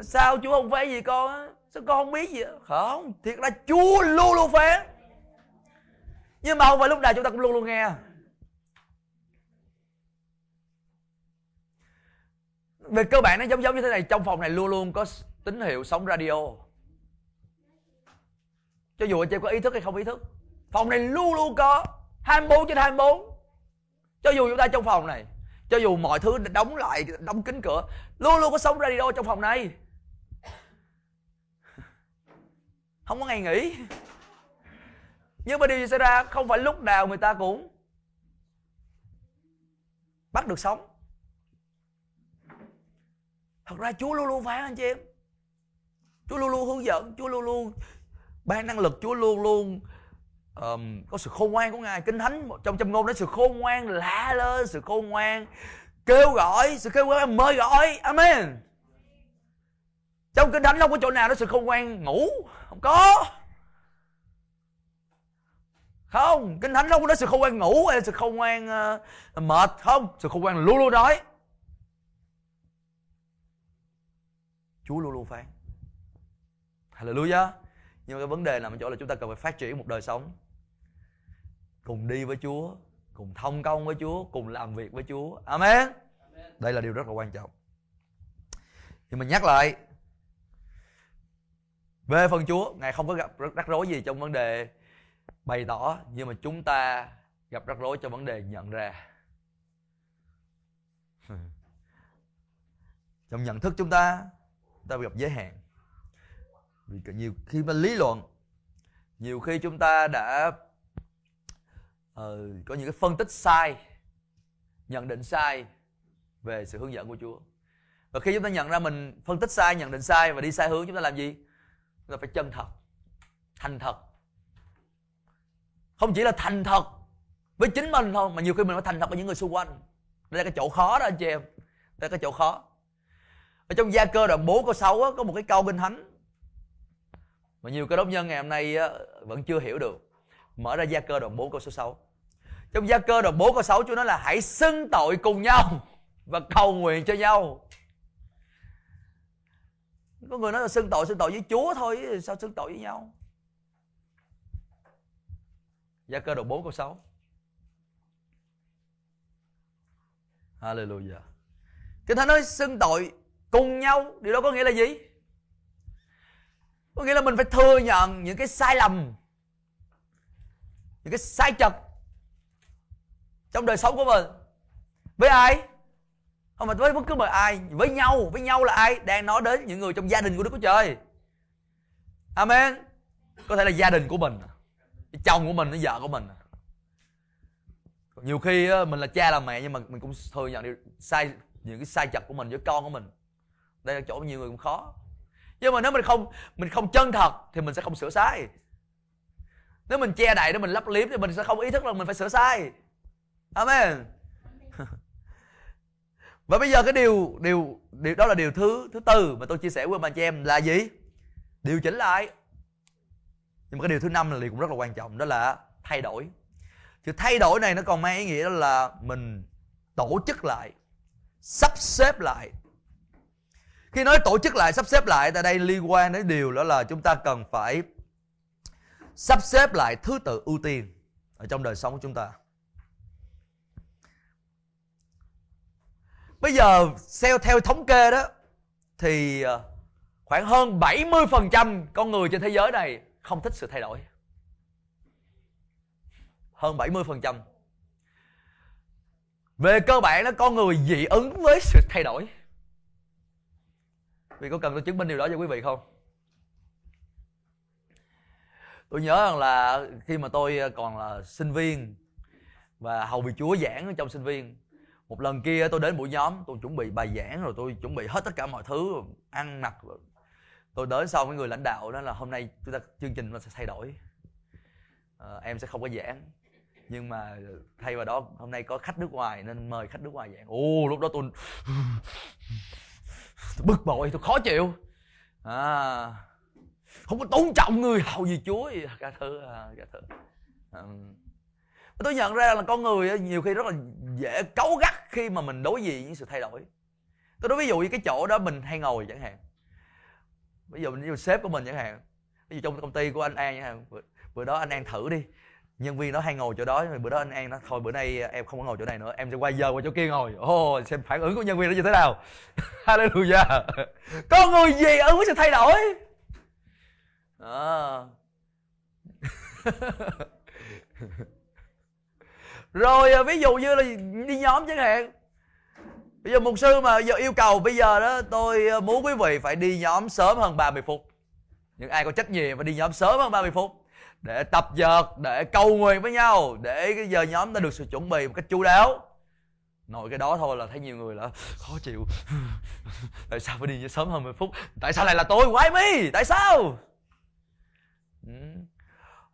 Speaker 1: sao Chúa không phán gì con á? Sao con không biết gì hết không, thiệt là Chúa luôn luôn phán nhưng mà không phải lúc nào chúng ta cũng luôn luôn nghe. Về cơ bản nó giống giống như thế này, trong phòng này luôn luôn có tín hiệu sóng radio. Cho dù anh chị có ý thức hay không ý thức, phòng này luôn luôn có 24 trên 24 cho dù chúng ta trong phòng này, cho dù mọi thứ đóng lại, đóng kín cửa, luôn luôn có sóng radio trong phòng này. Không có ngày nghỉ nhưng mà điều gì xảy ra? Không phải lúc nào người ta cũng bắt được sống. Thật ra chúa luôn luôn phán anh chị em. Chúa luôn luôn hướng dẫn chúa luôn luôn ban năng lực chúa luôn luôn um, có sự khôn ngoan của ngài. Kinh thánh trong châm ngôn đó sự khôn ngoan lạ lên sự khôn ngoan kêu gọi sự kêu gọi mời gọi. Amen. Trong kinh thánh không có chỗ nào đó sự khôn ngoan ngủ. Không có không kinh thánh không có nói sự khôn ngoan ngủ hay sự khôn ngoan uh, mệt. Không sự khôn ngoan luôn luôn nói. Chúa luôn luôn phán. Hallelujah. Nhưng cái vấn đề nằm ở chỗ là chúng ta cần phải phát triển một đời sống. Cùng đi với Chúa Cùng thông công với Chúa Cùng làm việc với Chúa. Amen, Amen. Đây là điều rất là quan trọng. Thì mình nhắc lại Về phần Chúa Ngài không có gặp rắc rối gì trong vấn đề Bày tỏ Nhưng mà chúng ta gặp rắc rối trong vấn đề nhận ra. Trong nhận thức chúng ta ta gặp giới hạn. Vì nhiều khi mà lý luận nhiều khi chúng ta đã uh, có những cái phân tích sai nhận định sai về sự hướng dẫn của Chúa. Và khi chúng ta nhận ra mình phân tích sai nhận định sai và đi sai hướng chúng ta làm gì? Chúng ta phải chân thật thành thật không chỉ là thành thật với chính mình thôi mà nhiều khi mình phải thành thật với những người xung quanh. Đây là cái chỗ khó đó anh chị em. Đây là cái chỗ khó. Ở trong gia cơ đoạn 4 câu 6 á, có một cái câu kinh thánh mà nhiều cơ đốc nhân ngày hôm nay á, vẫn chưa hiểu được. Mở ra gia cơ đoạn 4 câu số 6 trong gia cơ đoạn 4 câu 6 Chúa nói là hãy xưng tội cùng nhau và cầu nguyện cho nhau. Có người nói là xưng tội xưng tội với Chúa thôi sao xưng tội với nhau? Gia cơ đoạn 4 câu 6 Hallelujah. Kinh Thánh nói, xưng tội cùng nhau. Điều đó có nghĩa là gì? Có nghĩa là mình phải thừa nhận những cái sai lầm, những cái sai chật trong đời sống của mình. Với ai? Không phải với bất cứ một ai, với nhau với nhau là ai? Đang nói đến những người trong gia đình của đức chúa trời. Amen. Có thể là gia đình của mình chồng của mình nó vợ của mình à. nhiều khi mình là cha là mẹ nhưng mà mình cũng thừa nhận điều sai những cái sai chật của mình với con của mình. Đây là chỗ nhiều người cũng khó. Nhưng mà nếu mình không mình không chân thật thì mình sẽ không sửa sai. Nếu mình che đậy để mình lấp liếm thì mình sẽ không ý thức là mình phải sửa sai. Amen. Và bây giờ cái điều điều điều đó là điều thứ thứ tư mà tôi chia sẻ với bạn chị em là gì? Điều chỉnh lại nhưng mà cái điều thứ năm là cũng rất là quan trọng, đó là thay đổi. Thì thay đổi này nó còn mang ý nghĩa đó là mình tổ chức lại, sắp xếp lại. Khi nói tổ chức lại, sắp xếp lại tại đây liên quan đến điều đó là chúng ta cần phải sắp xếp lại thứ tự ưu tiên ở trong đời sống của chúng ta. Bây giờ theo theo thống kê đó, thì ờ, khoảng hơn 70% con người trên thế giới này không thích sự thay đổi. Hơn 70% về cơ bản nó con người dị ứng với sự thay đổi. Vì có cần tôi chứng minh điều đó cho quý vị không? Tôi nhớ rằng là khi mà tôi ờ, còn là sinh viên và hầu bị chúa giảng trong sinh viên, một lần kia tôi đến buổi nhóm, tôi chuẩn bị bài giảng rồi tôi chuẩn bị hết tất cả mọi thứ, ăn mặc tôi đến sau với người lãnh đạo đó là hôm nay chúng ta chương trình nó sẽ thay đổi. À, em sẽ không có giảng. Nhưng mà thay vào đó hôm nay có khách nước ngoài nên mời khách nước ngoài giảng. Ồ lúc đó tôi, tôi bực bội tôi khó chịu. À, không có tôn trọng người hầu gì chúa gì. Cả thứ cả thứ à, tôi nhận ra là con người nhiều khi rất là dễ cấu gắt khi mà mình đối diện với sự thay đổi. Tôi nói ví dụ như cái chỗ đó mình hay ngồi chẳng hạn ví dụ như sếp của mình chẳng hạn ví dụ trong công ty của anh an chẳng hạn bữa, bữa đó anh an thử đi nhân viên đó hay ngồi chỗ đó bữa đó anh an nói thôi bữa nay em không có ngồi chỗ này nữa em sẽ quay giờ qua chỗ kia ngồi. Ồ oh, xem phản ứng của nhân viên nó như thế nào. Hallelujah. Có người gì ứng với sự thay đổi? Ờ. À. rồi ví dụ như là đi nhóm chẳng hạn bây giờ mục sư mà giờ yêu cầu bây giờ đó, tôi ờ, muốn quý vị phải đi nhóm sớm hơn 30 phút. Những ai có trách nhiệm phải đi nhóm sớm hơn 30 phút. Để tập dượt, để cầu nguyện với nhau, để cái giờ nhóm ta được sự chuẩn bị một cách chu đáo. Nội cái đó thôi là thấy nhiều người là khó chịu. Tại sao phải đi sớm hơn 10 phút? Tại sao lại là tôi? Why mi! Tại sao? Ừ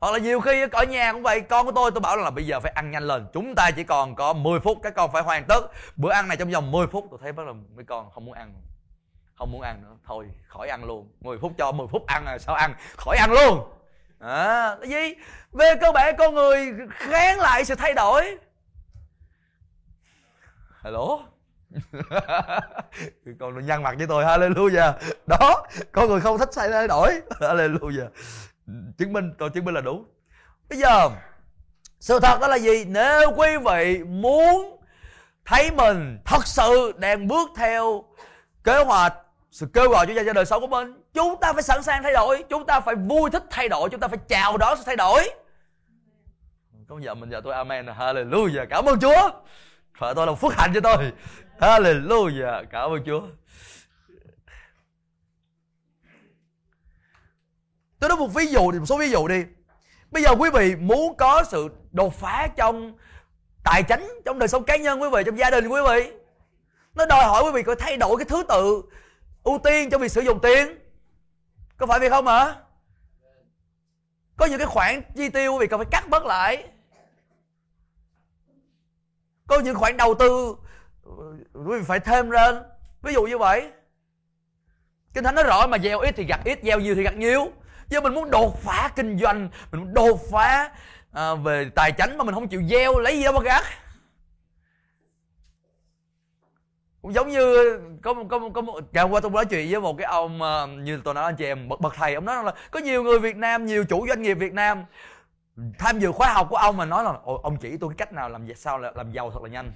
Speaker 1: hoặc là nhiều khi ở nhà cũng vậy con của tôi tôi bảo là bây giờ phải ăn nhanh lên chúng ta chỉ còn có 10 phút các con phải hoàn tất bữa ăn này trong vòng 10 phút. Tôi thấy bắt đầu mấy con không muốn ăn không muốn ăn nữa thôi khỏi ăn luôn 10 phút cho 10 phút ăn là sao ăn khỏi ăn luôn. À, cái gì? Về cơ bản con người kháng lại sự thay đổi. Hello? Con nhăn mặt với tôi hallelujah. Đó con người không thích thay đổi hallelujah chứng minh, tôi chứng minh là đúng. Bây giờ, sự thật đó là gì? Nếu quý vị muốn thấy mình thật sự đang bước theo kế hoạch, sự kêu gọi cho đời sống của mình, chúng ta phải sẵn sàng thay đổi. Chúng ta phải vui thích thay đổi. Chúng ta phải chào đón sự thay đổi. Có giờ mình giờ tôi amen hallelujah. Cảm ơn chúa. Vợ tôi là phước hạnh cho tôi. Hallelujah. Cảm ơn chúa. Tôi nói một ví dụ thì một số ví dụ đi. Bây giờ quý vị muốn có sự đột phá trong tài chính trong đời sống cá nhân quý vị, trong gia đình quý vị, nó đòi hỏi quý vị phải thay đổi cái thứ tự ưu tiên cho việc sử dụng tiền. Có phải vậy không hả? Có những cái khoản chi tiêu quý vị cần phải cắt bớt lại. Có những khoản đầu tư ờ, quý vị phải thêm lên. Ví dụ như vậy. Kinh thánh nói rõ mà gieo ít thì gặt ít, gieo nhiều thì gặt nhiều giờ mình muốn đột phá kinh doanh mình muốn đột phá à, về tài chính mà mình không chịu gieo lấy gì đâu mà gác cũng giống như có có có một ngày qua tôi nói chuyện với một cái ông à, như tôi nói anh chị em bậc bậc thầy ông nói là có nhiều người Việt Nam nhiều chủ doanh nghiệp Việt Nam tham dự khóa học của ông mà nói là ông chỉ tôi cái cách nào làm sao làm giàu thật là nhanh.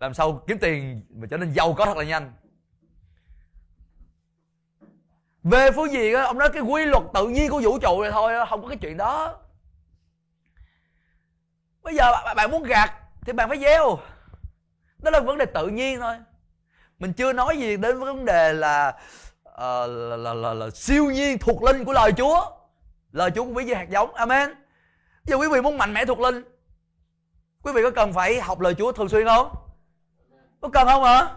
Speaker 1: Làm sao kiếm tiền mà trở nên giàu có thật là nhanh về phương diện đó, ông nói cái quy luật tự nhiên của vũ trụ này thôi không có cái chuyện đó. Bây giờ bạn muốn gạt thì bạn phải gieo. Đó là vấn đề tự nhiên thôi. Mình chưa nói gì đến vấn đề là uh, là, là, là, là siêu nhiên thuộc linh của lời Chúa. Lời Chúa cũng ví như hạt giống amen. Giờ quý vị muốn mạnh mẽ thuộc linh quý vị có cần phải học lời Chúa thường xuyên không? Có cần không hả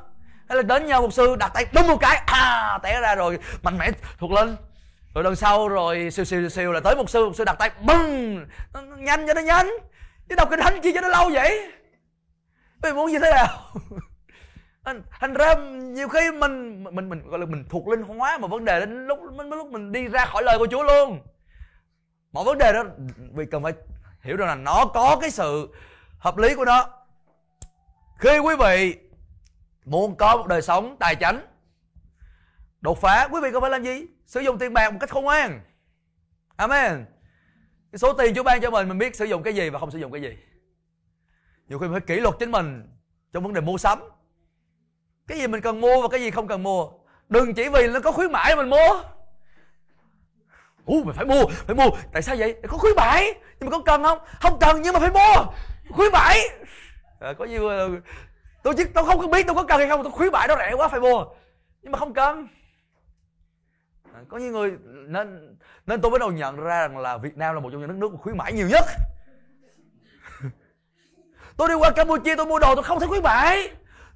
Speaker 1: hay là đến nhau một sư đặt tay đúng một cái à té ra rồi mạnh mẽ thuộc lên. Rồi lần sau rồi siêu siêu siêu là tới một sư một sư đặt tay bưng nhanh cho nó nhanh. Chứ đọc kinh thánh chi cho nó lâu vậy. Mình muốn như thế nào? Thành, thành ra nhiều khi mình mình mình gọi là mình thuộc linh hóa mà vấn đề đến lúc lúc lúc mình đi ra khỏi lời của Chúa luôn. Mọi vấn đề đó vì cần phải hiểu rằng là nó có cái sự hợp lý của nó. Khi quý vị muốn có một đời sống tài chánh. Đột phá quý vị cần phải làm gì? Sử dụng tiền bạc một cách khôn ngoan. Amen. Cái số tiền Chúa ban cho mình mình biết sử dụng cái gì và không sử dụng cái gì. Nhiều khi mình phải kỷ luật chính mình trong vấn đề mua sắm. Cái gì mình cần mua và cái gì không cần mua. Đừng chỉ vì nó có khuyến mãi mình mua. U mình phải mua phải mua. Tại sao vậy? Có khuyến mãi. Nhưng mà có cần không? Không cần nhưng mà phải mua. Khuyến mãi. À, có nhiều tôi chứ tôi không có biết tôi có cần hay không tôi khuyến mại nó rẻ quá phải mua. Nhưng mà không cần. À, có những người nên nên tôi bắt đầu nhận ra rằng là Việt Nam là một trong những nước khuyến mãi nhiều nhất. Tôi đi qua Campuchia tôi mua đồ tôi không thấy khuyến mãi.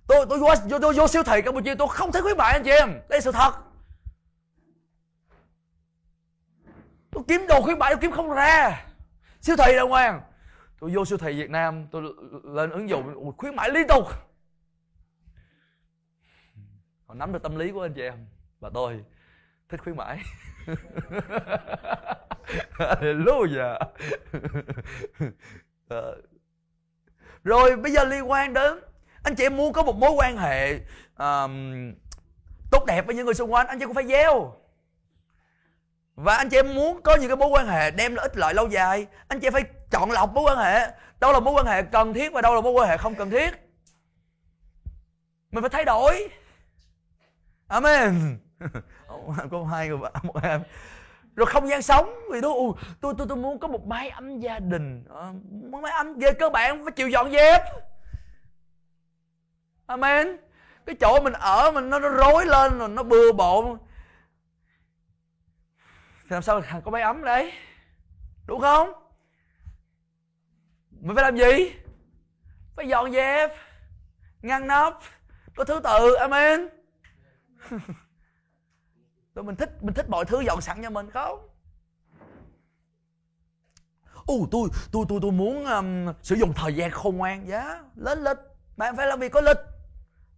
Speaker 1: Tôi tôi vô, tôi, tôi vô siêu thị Campuchia tôi không thấy khuyến mãi anh chị em. Đây là sự thật. Tôi kiếm đồ khuyến mãi tôi kiếm không ra. Siêu thị đâu ngoan. Tôi vô siêu thị Việt Nam tôi lên ứng dụng khuyến mãi liên tục họ nắm được tâm lý của anh chị em. Và tôi thích khuyến mãi. Hallelujah. Ờ. Rồi bây giờ liên quan đến anh chị em muốn có một mối quan hệ um, tốt đẹp với những người xung quanh anh chị cũng phải gieo. Và anh chị em muốn có những cái mối quan hệ đem lại ích lợi lâu dài anh chị phải chọn lọc mối quan hệ. Đâu là mối quan hệ cần thiết và đâu là mối quan hệ không cần thiết. Mình phải thay đổi amen. Có hai người một em. Rồi không gian sống vì đó. tôi tôi tôi muốn có một mái ấm gia đình. Ờ, muốn mái ấm về cơ bản phải chịu dọn dẹp. Amen. Cái chỗ mình ở mình nó, nó rối lên rồi nó bừa bộn. Thì làm sao có mái ấm đấy? Đúng không? Mình phải làm gì? Phải dọn dẹp ngăn nắp có thứ tự. Amen. rồi mình thích mình thích mọi thứ dọn sẵn cho mình không? Ồ, tôi tôi tôi tôi muốn um, sử dụng thời gian khôn ngoan. Giá yeah. lên lịch bạn phải làm việc có lịch.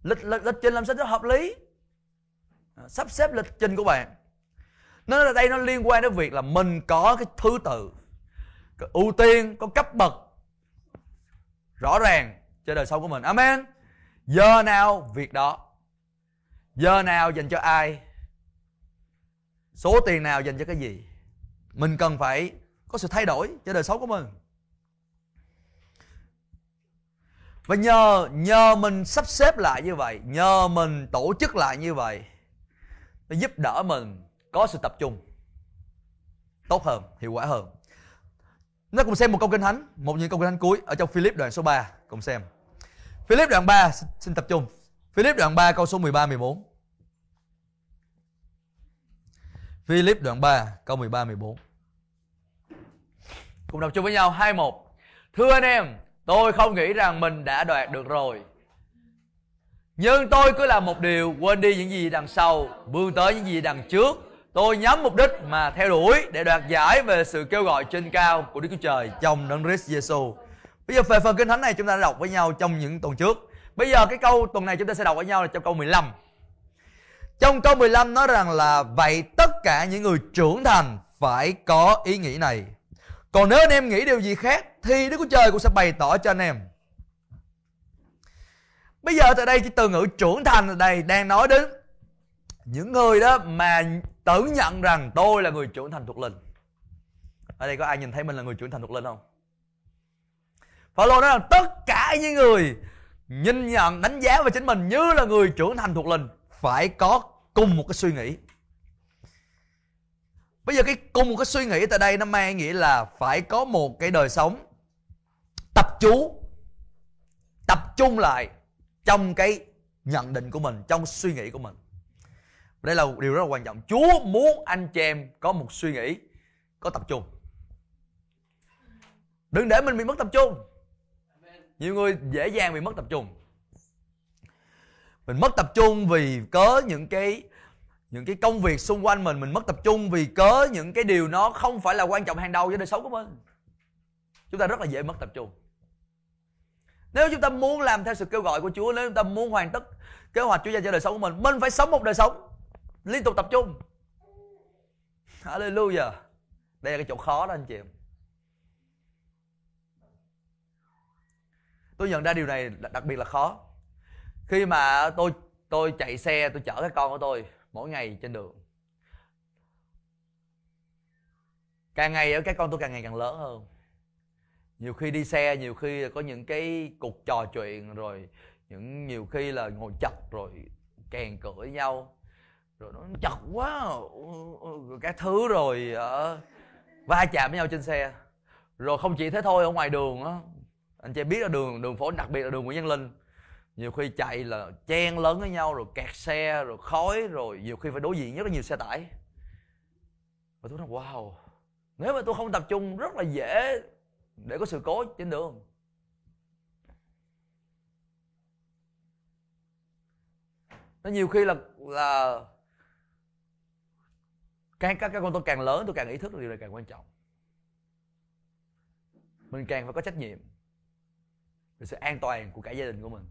Speaker 1: Lịch lịch, lịch trình làm sao cho hợp lý. À, sắp xếp lịch trình của bạn. Nó là đây nó liên quan đến việc là mình có cái thứ tự có ưu tiên có cấp bậc rõ ràng cho đời sống của mình. Amen. Giờ nào việc đó giờ nào dành cho ai? Số tiền nào dành cho cái gì? Mình cần phải có sự thay đổi cho đời sống của mình. Và nhờ nhờ mình sắp xếp lại như vậy, nhờ mình tổ chức lại như vậy, nó giúp đỡ mình có sự tập trung, tốt hơn, hiệu quả hơn. Nó cùng xem một câu kinh thánh, một những câu kinh thánh cuối ở trong Philip đoạn số 3 cùng xem. Philip đoạn 3 xin tập trung. Philip đoạn 3 câu số 13 14 Philip đoạn 3 câu 13 14 Cùng đọc chung với nhau 21 Thưa anh em, Tôi không nghĩ rằng mình đã đoạt được rồi. Nhưng tôi cứ làm một điều, Quên đi những gì đằng sau, Vươn tới những gì đằng trước. Tôi nhắm mục đích mà theo đuổi Để đoạt giải về sự kêu gọi trên cao Của Đức Chúa Trời, trong Đấng Christ Jesus Bây giờ về phần kinh thánh này, chúng ta đã đọc với nhau trong những tuần trước. Bây giờ cái câu tuần này chúng ta sẽ đọc với nhau là trong câu 15 Trong câu 15 nói rằng là, Vậy tất cả những người trưởng thành phải có ý nghĩ này Còn nếu anh em nghĩ điều gì khác, Thì Đức Chúa Trời cũng sẽ bày tỏ cho anh em Bây giờ tại đây cái từ ngữ trưởng thành ở đây đang nói đến những người đó mà tự nhận rằng tôi là người trưởng thành thuộc linh. Ở đây có ai nhìn thấy mình là người trưởng thành thuộc linh không? Phaolô nói rằng tất cả những người nhìn nhận, đánh giá về chính mình như là người trưởng thành thuộc linh phải có cùng một cái suy nghĩ. Bây giờ cái cùng một cái suy nghĩ tại đây nó mang nghĩa là phải có một cái đời sống tập chú, tập trung lại trong cái nhận định của mình, trong suy nghĩ của mình. Đây là điều rất là quan trọng. Chúa muốn anh chị em có một suy nghĩ, có tập trung. Đừng để mình bị mất tập trung nhiều người dễ dàng bị mất tập trung. Mình mất tập trung vì cớ những cái những cái công việc xung quanh mình mình mất tập trung vì cớ những cái điều nó không phải là quan trọng hàng đầu cho đời sống của mình. Chúng ta rất là dễ mất tập trung. Nếu chúng ta muốn làm theo sự kêu gọi của Chúa, nếu chúng ta muốn hoàn tất kế hoạch Chúa dành cho đời sống của mình mình phải sống một đời sống liên tục tập trung. Hallelujah. Đây là cái chỗ khó đó anh chị em. Tôi nhận ra điều này đặc biệt là khó. Khi mà tôi tôi chạy xe tôi chở cái con của tôi mỗi ngày trên đường. Càng ngày ở cái con tôi càng ngày càng lớn hơn. Nhiều khi đi xe nhiều khi có những cái cuộc trò chuyện rồi những nhiều khi là ngồi chật rồi kèn cựa với nhau. Rồi nó chật quá rồi các thứ rồi uh, va chạm với nhau trên xe. Rồi không chỉ thế thôi ở ngoài đường á anh chị biết là đường đường phố, đặc biệt là đường Nguyễn Văn Linh. Nhiều khi chạy là chen lớn với nhau, rồi kẹt xe, rồi khói, rồi nhiều khi phải đối diện rất là nhiều xe tải. Và tôi nói, wow, nếu mà tôi không tập trung, rất là dễ để có sự cố trên đường. Nó nhiều khi là là càng các con tôi càng lớn, tôi càng ý thức được điều này càng quan trọng. Mình càng phải có trách nhiệm về sự an toàn của cả gia đình của mình.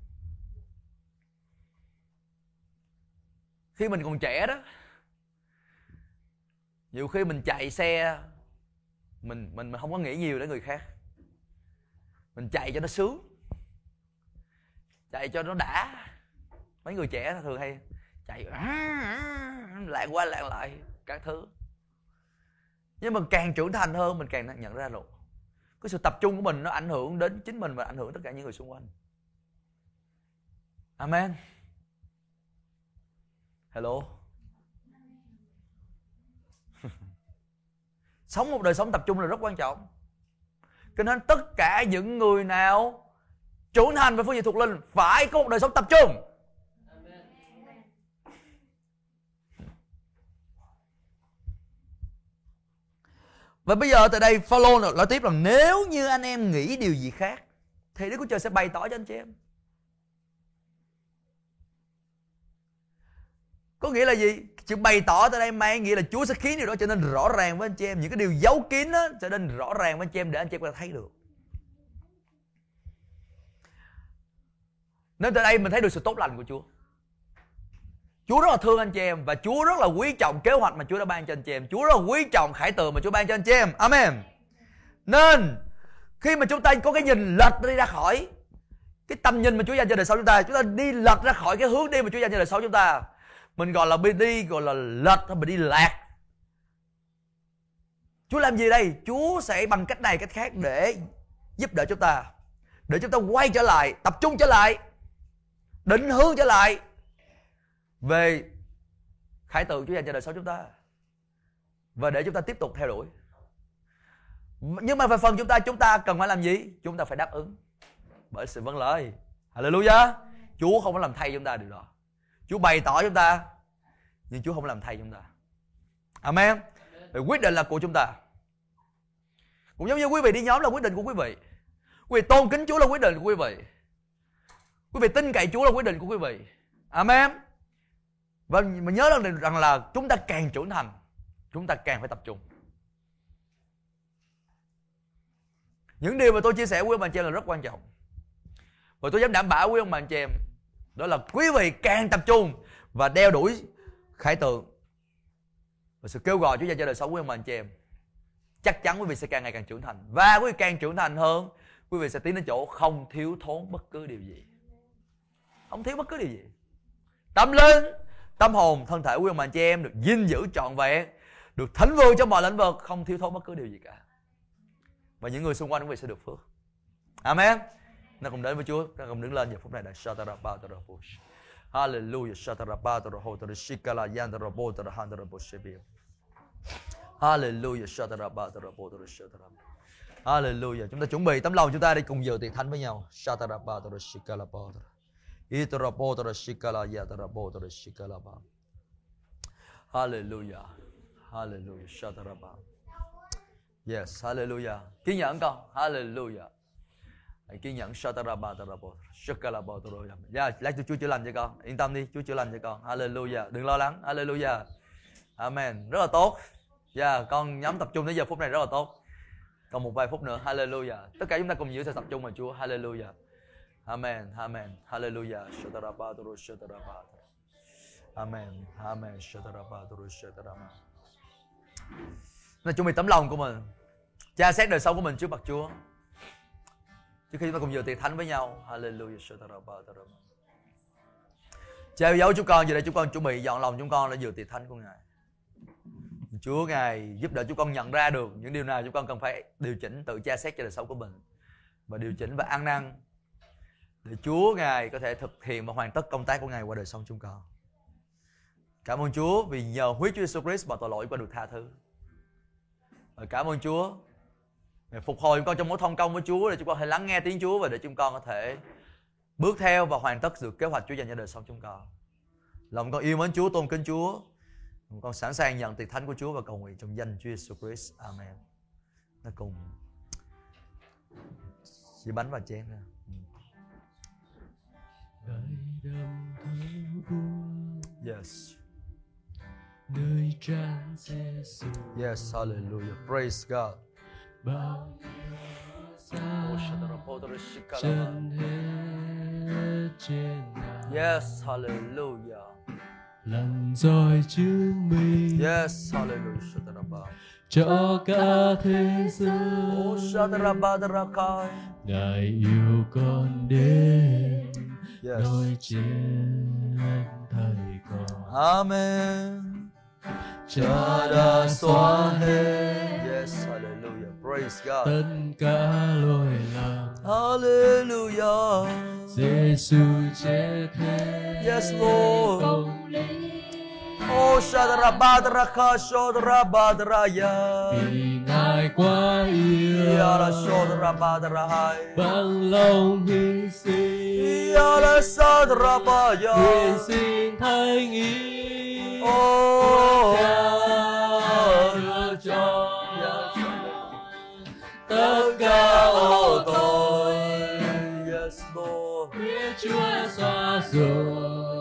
Speaker 1: Khi mình còn trẻ đó, nhiều khi mình chạy xe, mình mình mình không có nghĩ nhiều đến người khác. Mình chạy cho nó sướng, chạy cho nó đã. Mấy người trẻ thường hay chạy lạng qua lạng lại các thứ. Nhưng mà càng trưởng thành hơn, mình càng nhận ra rồi cái sự tập trung của mình nó ảnh hưởng đến chính mình và ảnh hưởng tất cả những người xung quanh. Amen. Hello. Sống một đời sống tập trung là rất quan trọng. Cho nên tất cả những người nào trưởng thành về phương diện thuộc linh phải có một đời sống tập trung. Và bây giờ tại đây follow nói tiếp là nếu như anh em nghĩ điều gì khác, thì Đức Chúa Trời sẽ bày tỏ cho anh chị em. Có nghĩa là gì? Chữ bày tỏ tại đây mang nghĩa là Chúa sẽ khiến điều đó trở nên rõ ràng với anh chị em. Những cái điều giấu kín đó trở nên rõ ràng với anh chị em để anh chị em có thể thấy được. Nên tại đây mình thấy được sự tốt lành của Chúa. Chúa rất là thương anh chị em và Chúa rất là quý trọng kế hoạch mà Chúa đã ban cho anh chị em. Chúa rất là quý trọng khải tượng mà Chúa ban cho anh chị em. Amen. Nên khi mà chúng ta có cái nhìn lệch đi ra khỏi cái tầm nhìn mà Chúa dành cho đời sống chúng ta, chúng ta đi lệch ra khỏi cái hướng đi mà Chúa dành cho đời sống chúng ta. Mình gọi là đi gọi là lệch hay mình đi lạc. Chúa làm gì đây? Chúa sẽ bằng cách này cách khác để giúp đỡ chúng ta. Để chúng ta quay trở lại, tập trung trở lại, định hướng trở lại về khải tượng Chúa dành cho đời sống chúng ta. Và để chúng ta tiếp tục theo đuổi. Nhưng mà về phần chúng ta chúng ta cần phải làm gì? Chúng ta phải đáp ứng. Bởi sự vâng lời. Hallelujah. Chúa không có làm thay chúng ta điều đó. Chúa bày tỏ chúng ta, nhưng Chúa không làm thay chúng ta. Amen. Vì quyết định là của chúng ta. Cũng giống như quý vị đi nhóm là quyết định của quý vị. Quý vị tôn kính Chúa là quyết định của quý vị. Quý vị tin cậy Chúa là quyết định của quý vị. Amen. Vâng, và mà nhớ rằng, rằng là chúng ta càng trưởng thành chúng ta càng phải tập trung. Những điều mà tôi chia sẻ với bà chị em là rất quan trọng. Và tôi dám đảm bảo với ông bà chị em đó là quý vị càng tập trung và đeo đuổi khải tượng. Và sự kêu gọi Chúa ta cho đời sống của ông bà chị em chắc chắn quý vị sẽ càng ngày càng trưởng thành. Và quý vị càng trưởng thành hơn quý vị sẽ tiến đến chỗ không thiếu thốn bất cứ điều gì. Không thiếu bất cứ điều gì. Tâm linh tâm hồn, thân thể của ông bà chị em được gìn giữ trọn vẹn, được thánh vương trong mọi lĩnh vực, không thiếu thốn bất cứ điều gì cả. Và những người xung quanh quý vị sẽ được phước. Amen. Nó cùng đến với Chúa, nó cùng đứng lên giờ phút này là Shatarabatarabush Hallelujah. Shatarabatarahotarashikala Yandarabotarahantaraboshebia Hallelujah. Shatarabatarabotarashatara Hallelujah. Chúng ta chuẩn bị tấm lòng chúng ta đi cùng dự tiệc thánh với nhau. Shatarabatarashikala Hallelujah. Hallelujah. Shataraba. Yes, hallelujah. Kiên nhẫn con. Hallelujah. Hãy kiên nhẫn Shataraba tarabo. Shikalaba tarabo. Dạ, lát Chúa chữa lành cho con. Yên tâm đi, Chúa chữa lành cho con. Hallelujah. Đừng lo lắng. Hallelujah. Amen. Rất là tốt. Dạ, yeah, con nhắm tập trung đến giờ phút này rất là tốt. Còn một vài phút nữa. Hallelujah. Tất cả chúng ta cùng giữ sự tập trung mà Chúa. Hallelujah. Amen. Amen. Hallelujah. Shatarabaduru shatarabad. Amen. Amen. Shatarabaduru shatarabad. Là chuẩn bị tấm lòng của mình. Cha xét đời sống của mình trước mặt Chúa. Trước khi chúng ta cùng dự tiệc thánh với nhau. Hallelujah. Shatarabaduru. Cha dấu chúng con, giờ đây chúng con chuẩn bị dọn lòng chúng con để dự tiệc thánh của Ngài. Chúa, Ngài giúp đỡ chúng con nhận ra được những điều nào chúng con cần phải điều chỉnh, tự tra xét cho đời sống của mình và điều chỉnh và ăn năn để Chúa Ngài có thể thực hiện và hoàn tất công tác của Ngài qua đời sống chúng con. Cảm ơn Chúa vì nhờ huyết Chúa Jesus Christ mà tội lỗi qua được tha thứ. Và cảm ơn Chúa để phục hồi chúng con trong mối thông công với Chúa để chúng con hãy lắng nghe tiếng Chúa và để chúng con có thể bước theo và hoàn tất được kế hoạch Chúa dành cho đời sống chúng con. Lòng con yêu mến Chúa, tôn kính Chúa. Con sẵn sàng nhận tiệc thánh của Chúa và cầu nguyện trong danh Chúa Jesus Christ. Amen. Nó cùng chỉ bánh và chén ra. Yes. Yes, hallelujah. Praise God. Oh, Yes, hallelujah.
Speaker 2: lần rồi chứng minh
Speaker 1: Yes, hallelujah.
Speaker 2: Cho cả thế giới
Speaker 1: Oh,
Speaker 2: ngài yêu con đến
Speaker 1: Yes.
Speaker 2: nỗi trên thầy con
Speaker 1: Amen.
Speaker 2: cha đã xóa hết
Speaker 1: Yes, hallelujah. Praise God.
Speaker 2: tất cả lỗi lầm
Speaker 1: Hallelujah.
Speaker 2: Giêsu chết hết
Speaker 1: Yes, Lord.
Speaker 2: công lý
Speaker 1: Oh, shatarabadarakai, shadarabadaraya.
Speaker 2: vì ngài quá yêu
Speaker 1: Yara shadarabadarai.
Speaker 2: bằng lòng hy sinh
Speaker 1: Yara sadarabaya.
Speaker 2: hy sinh thanh ý
Speaker 1: Oh,
Speaker 2: Cha đưa cho tất cả ô tội
Speaker 1: Yes, Lord.
Speaker 2: Biết Chúa xóa rồi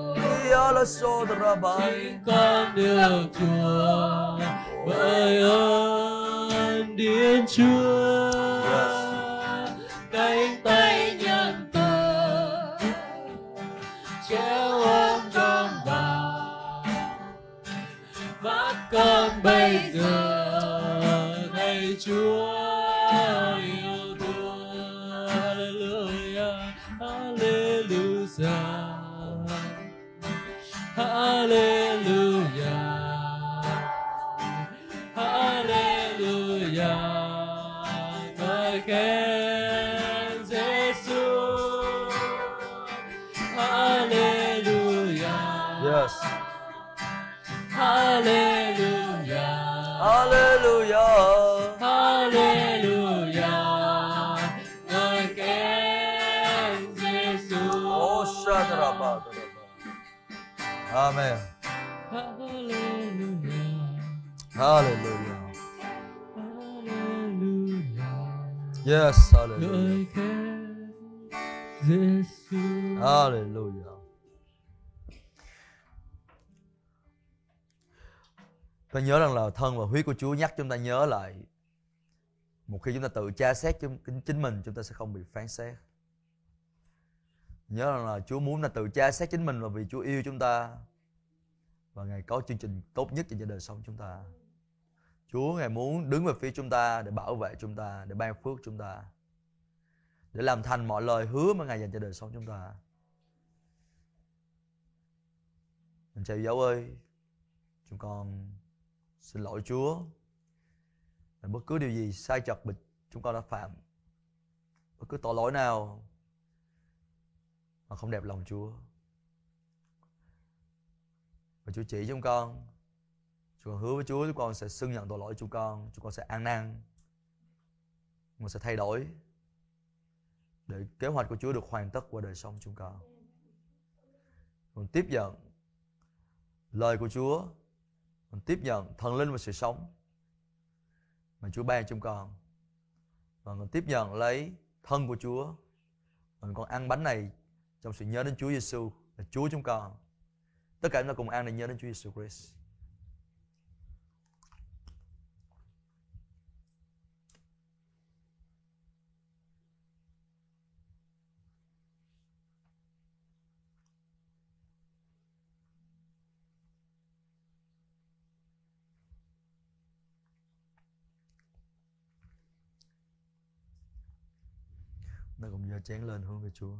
Speaker 1: Yara sadarabai.
Speaker 2: con được Chúa bởi ơn điên Chúa
Speaker 1: thân và huyết của Chúa nhắc chúng ta nhớ lại một khi chúng ta tự tra xét chính chính mình chúng ta sẽ không bị phán xét. Nhớ rằng là Chúa muốn là tự tra xét chính mình là vì Chúa yêu chúng ta và Ngài có chương trình tốt nhất cho đời sống chúng ta. Chúa Ngài muốn đứng về phía chúng ta để bảo vệ chúng ta, để ban phước chúng ta để làm thành mọi lời hứa mà Ngài dành cho đời sống chúng ta. Anh chị dấu ơi, chúng con xin lỗi Chúa. Và bất cứ điều gì sai chật bịch chúng con đã phạm, bất cứ tội lỗi nào mà không đẹp lòng Chúa. Và Chúa chỉ chúng con, chúng con hứa với Chúa chúng con sẽ xưng nhận tội lỗi chúng con, chúng con sẽ ăn năn, chúng con sẽ thay đổi để kế hoạch của Chúa được hoàn tất qua đời sống chúng con. Còn tiếp nhận lời của Chúa, mình tiếp nhận thần linh và sự sống mà Chúa ban chúng con. Và mình tiếp nhận lấy thân của Chúa. mình còn ăn bánh này trong sự nhớ đến Chúa Giêsu là Chúa chúng con. Tất cả chúng ta cùng ăn để nhớ đến Chúa Giêsu Christ. ta cùng giơ chén lên hướng về Chúa.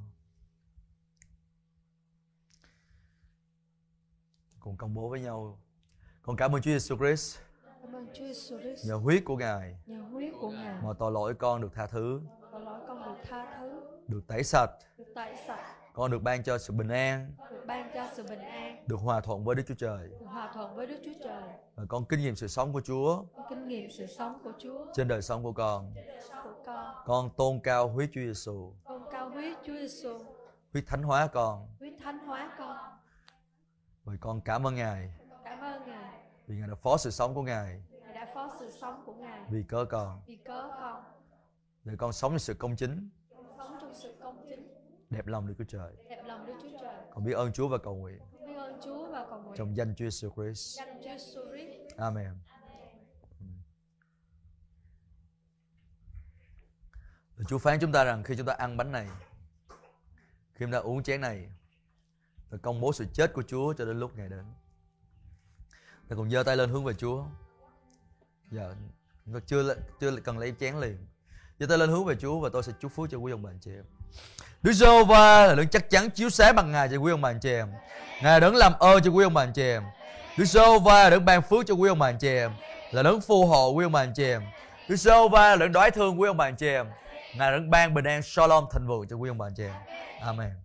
Speaker 1: Cùng công bố với nhau. Con cảm ơn Chúa Giêsu Christ.
Speaker 3: Cảm ơn Chúa Giêsu Christ.
Speaker 1: Nhờ huyết của Ngài.
Speaker 3: Nhờ huyết của Ngài.
Speaker 1: Mà tội lỗi con được tha thứ,
Speaker 3: tội lỗi con được tha thứ,
Speaker 1: được tẩy sạch,
Speaker 3: được tẩy sạch,
Speaker 1: con được ban cho sự bình an,
Speaker 3: được ban cho sự bình an,
Speaker 1: được hòa thuận với Đức Chúa Trời.
Speaker 3: Được hòa thuận với Đức Chúa Trời.
Speaker 1: và con kinh nghiệm sự sống của Chúa.
Speaker 3: Con kinh nghiệm sự sống của Chúa.
Speaker 1: Trên đời sống của con.
Speaker 3: của con.
Speaker 1: Con tôn cao huyết Chúa Giêsu,
Speaker 3: huyết Chúa Giêsu,
Speaker 1: huyết thánh hóa con.
Speaker 3: huyết thánh hóa con.
Speaker 1: Và con cảm ơn Ngài
Speaker 3: Cảm ơn Ngài
Speaker 1: vì Ngài đã phó sự sống của Ngài
Speaker 3: Ngài đã phó sự sống của Ngài
Speaker 1: vì cớ con
Speaker 3: vì cớ con
Speaker 1: để con sống trong sự công chính,
Speaker 3: sống trong sự công chính,
Speaker 1: đẹp lòng Đức Chúa Trời.
Speaker 3: đẹp lòng Đức Chúa Trời.
Speaker 1: Con biết ơn Chúa và cầu nguyện
Speaker 3: Biết ơn Chúa và cầu nguyện
Speaker 1: trong danh Chúa Jesus Christ.
Speaker 3: danh Chúa Giêsu Christ.
Speaker 1: Amen. Chúa phán chúng ta rằng khi chúng ta ăn bánh này, khi chúng ta uống chén này, ta công bố sự chết của Chúa cho đến lúc Ngài đến. Ta cùng giơ tay lên hướng về Chúa. Giờ chúng ta chưa chưa cần lấy chén liền. Giơ tay lên hướng về Chúa và tôi sẽ chúc phước cho quý ông bà anh chị em. Đức giê va là đấng chắc chắn chiếu sáng bằng Ngài cho quý ông bà anh chị em. Ngài đấng làm ơn cho quý ông bà anh chị em. Đức giê va là đấng ban phước cho quý ông bà anh chị em. Là đấng phù hộ quý ông bà anh chị em. Đức giê va là đấng đói thương quý ông bà anh chị em. Ngài đã ban bình an shalom thành vượng cho quý ông bà anh chị em. Amen.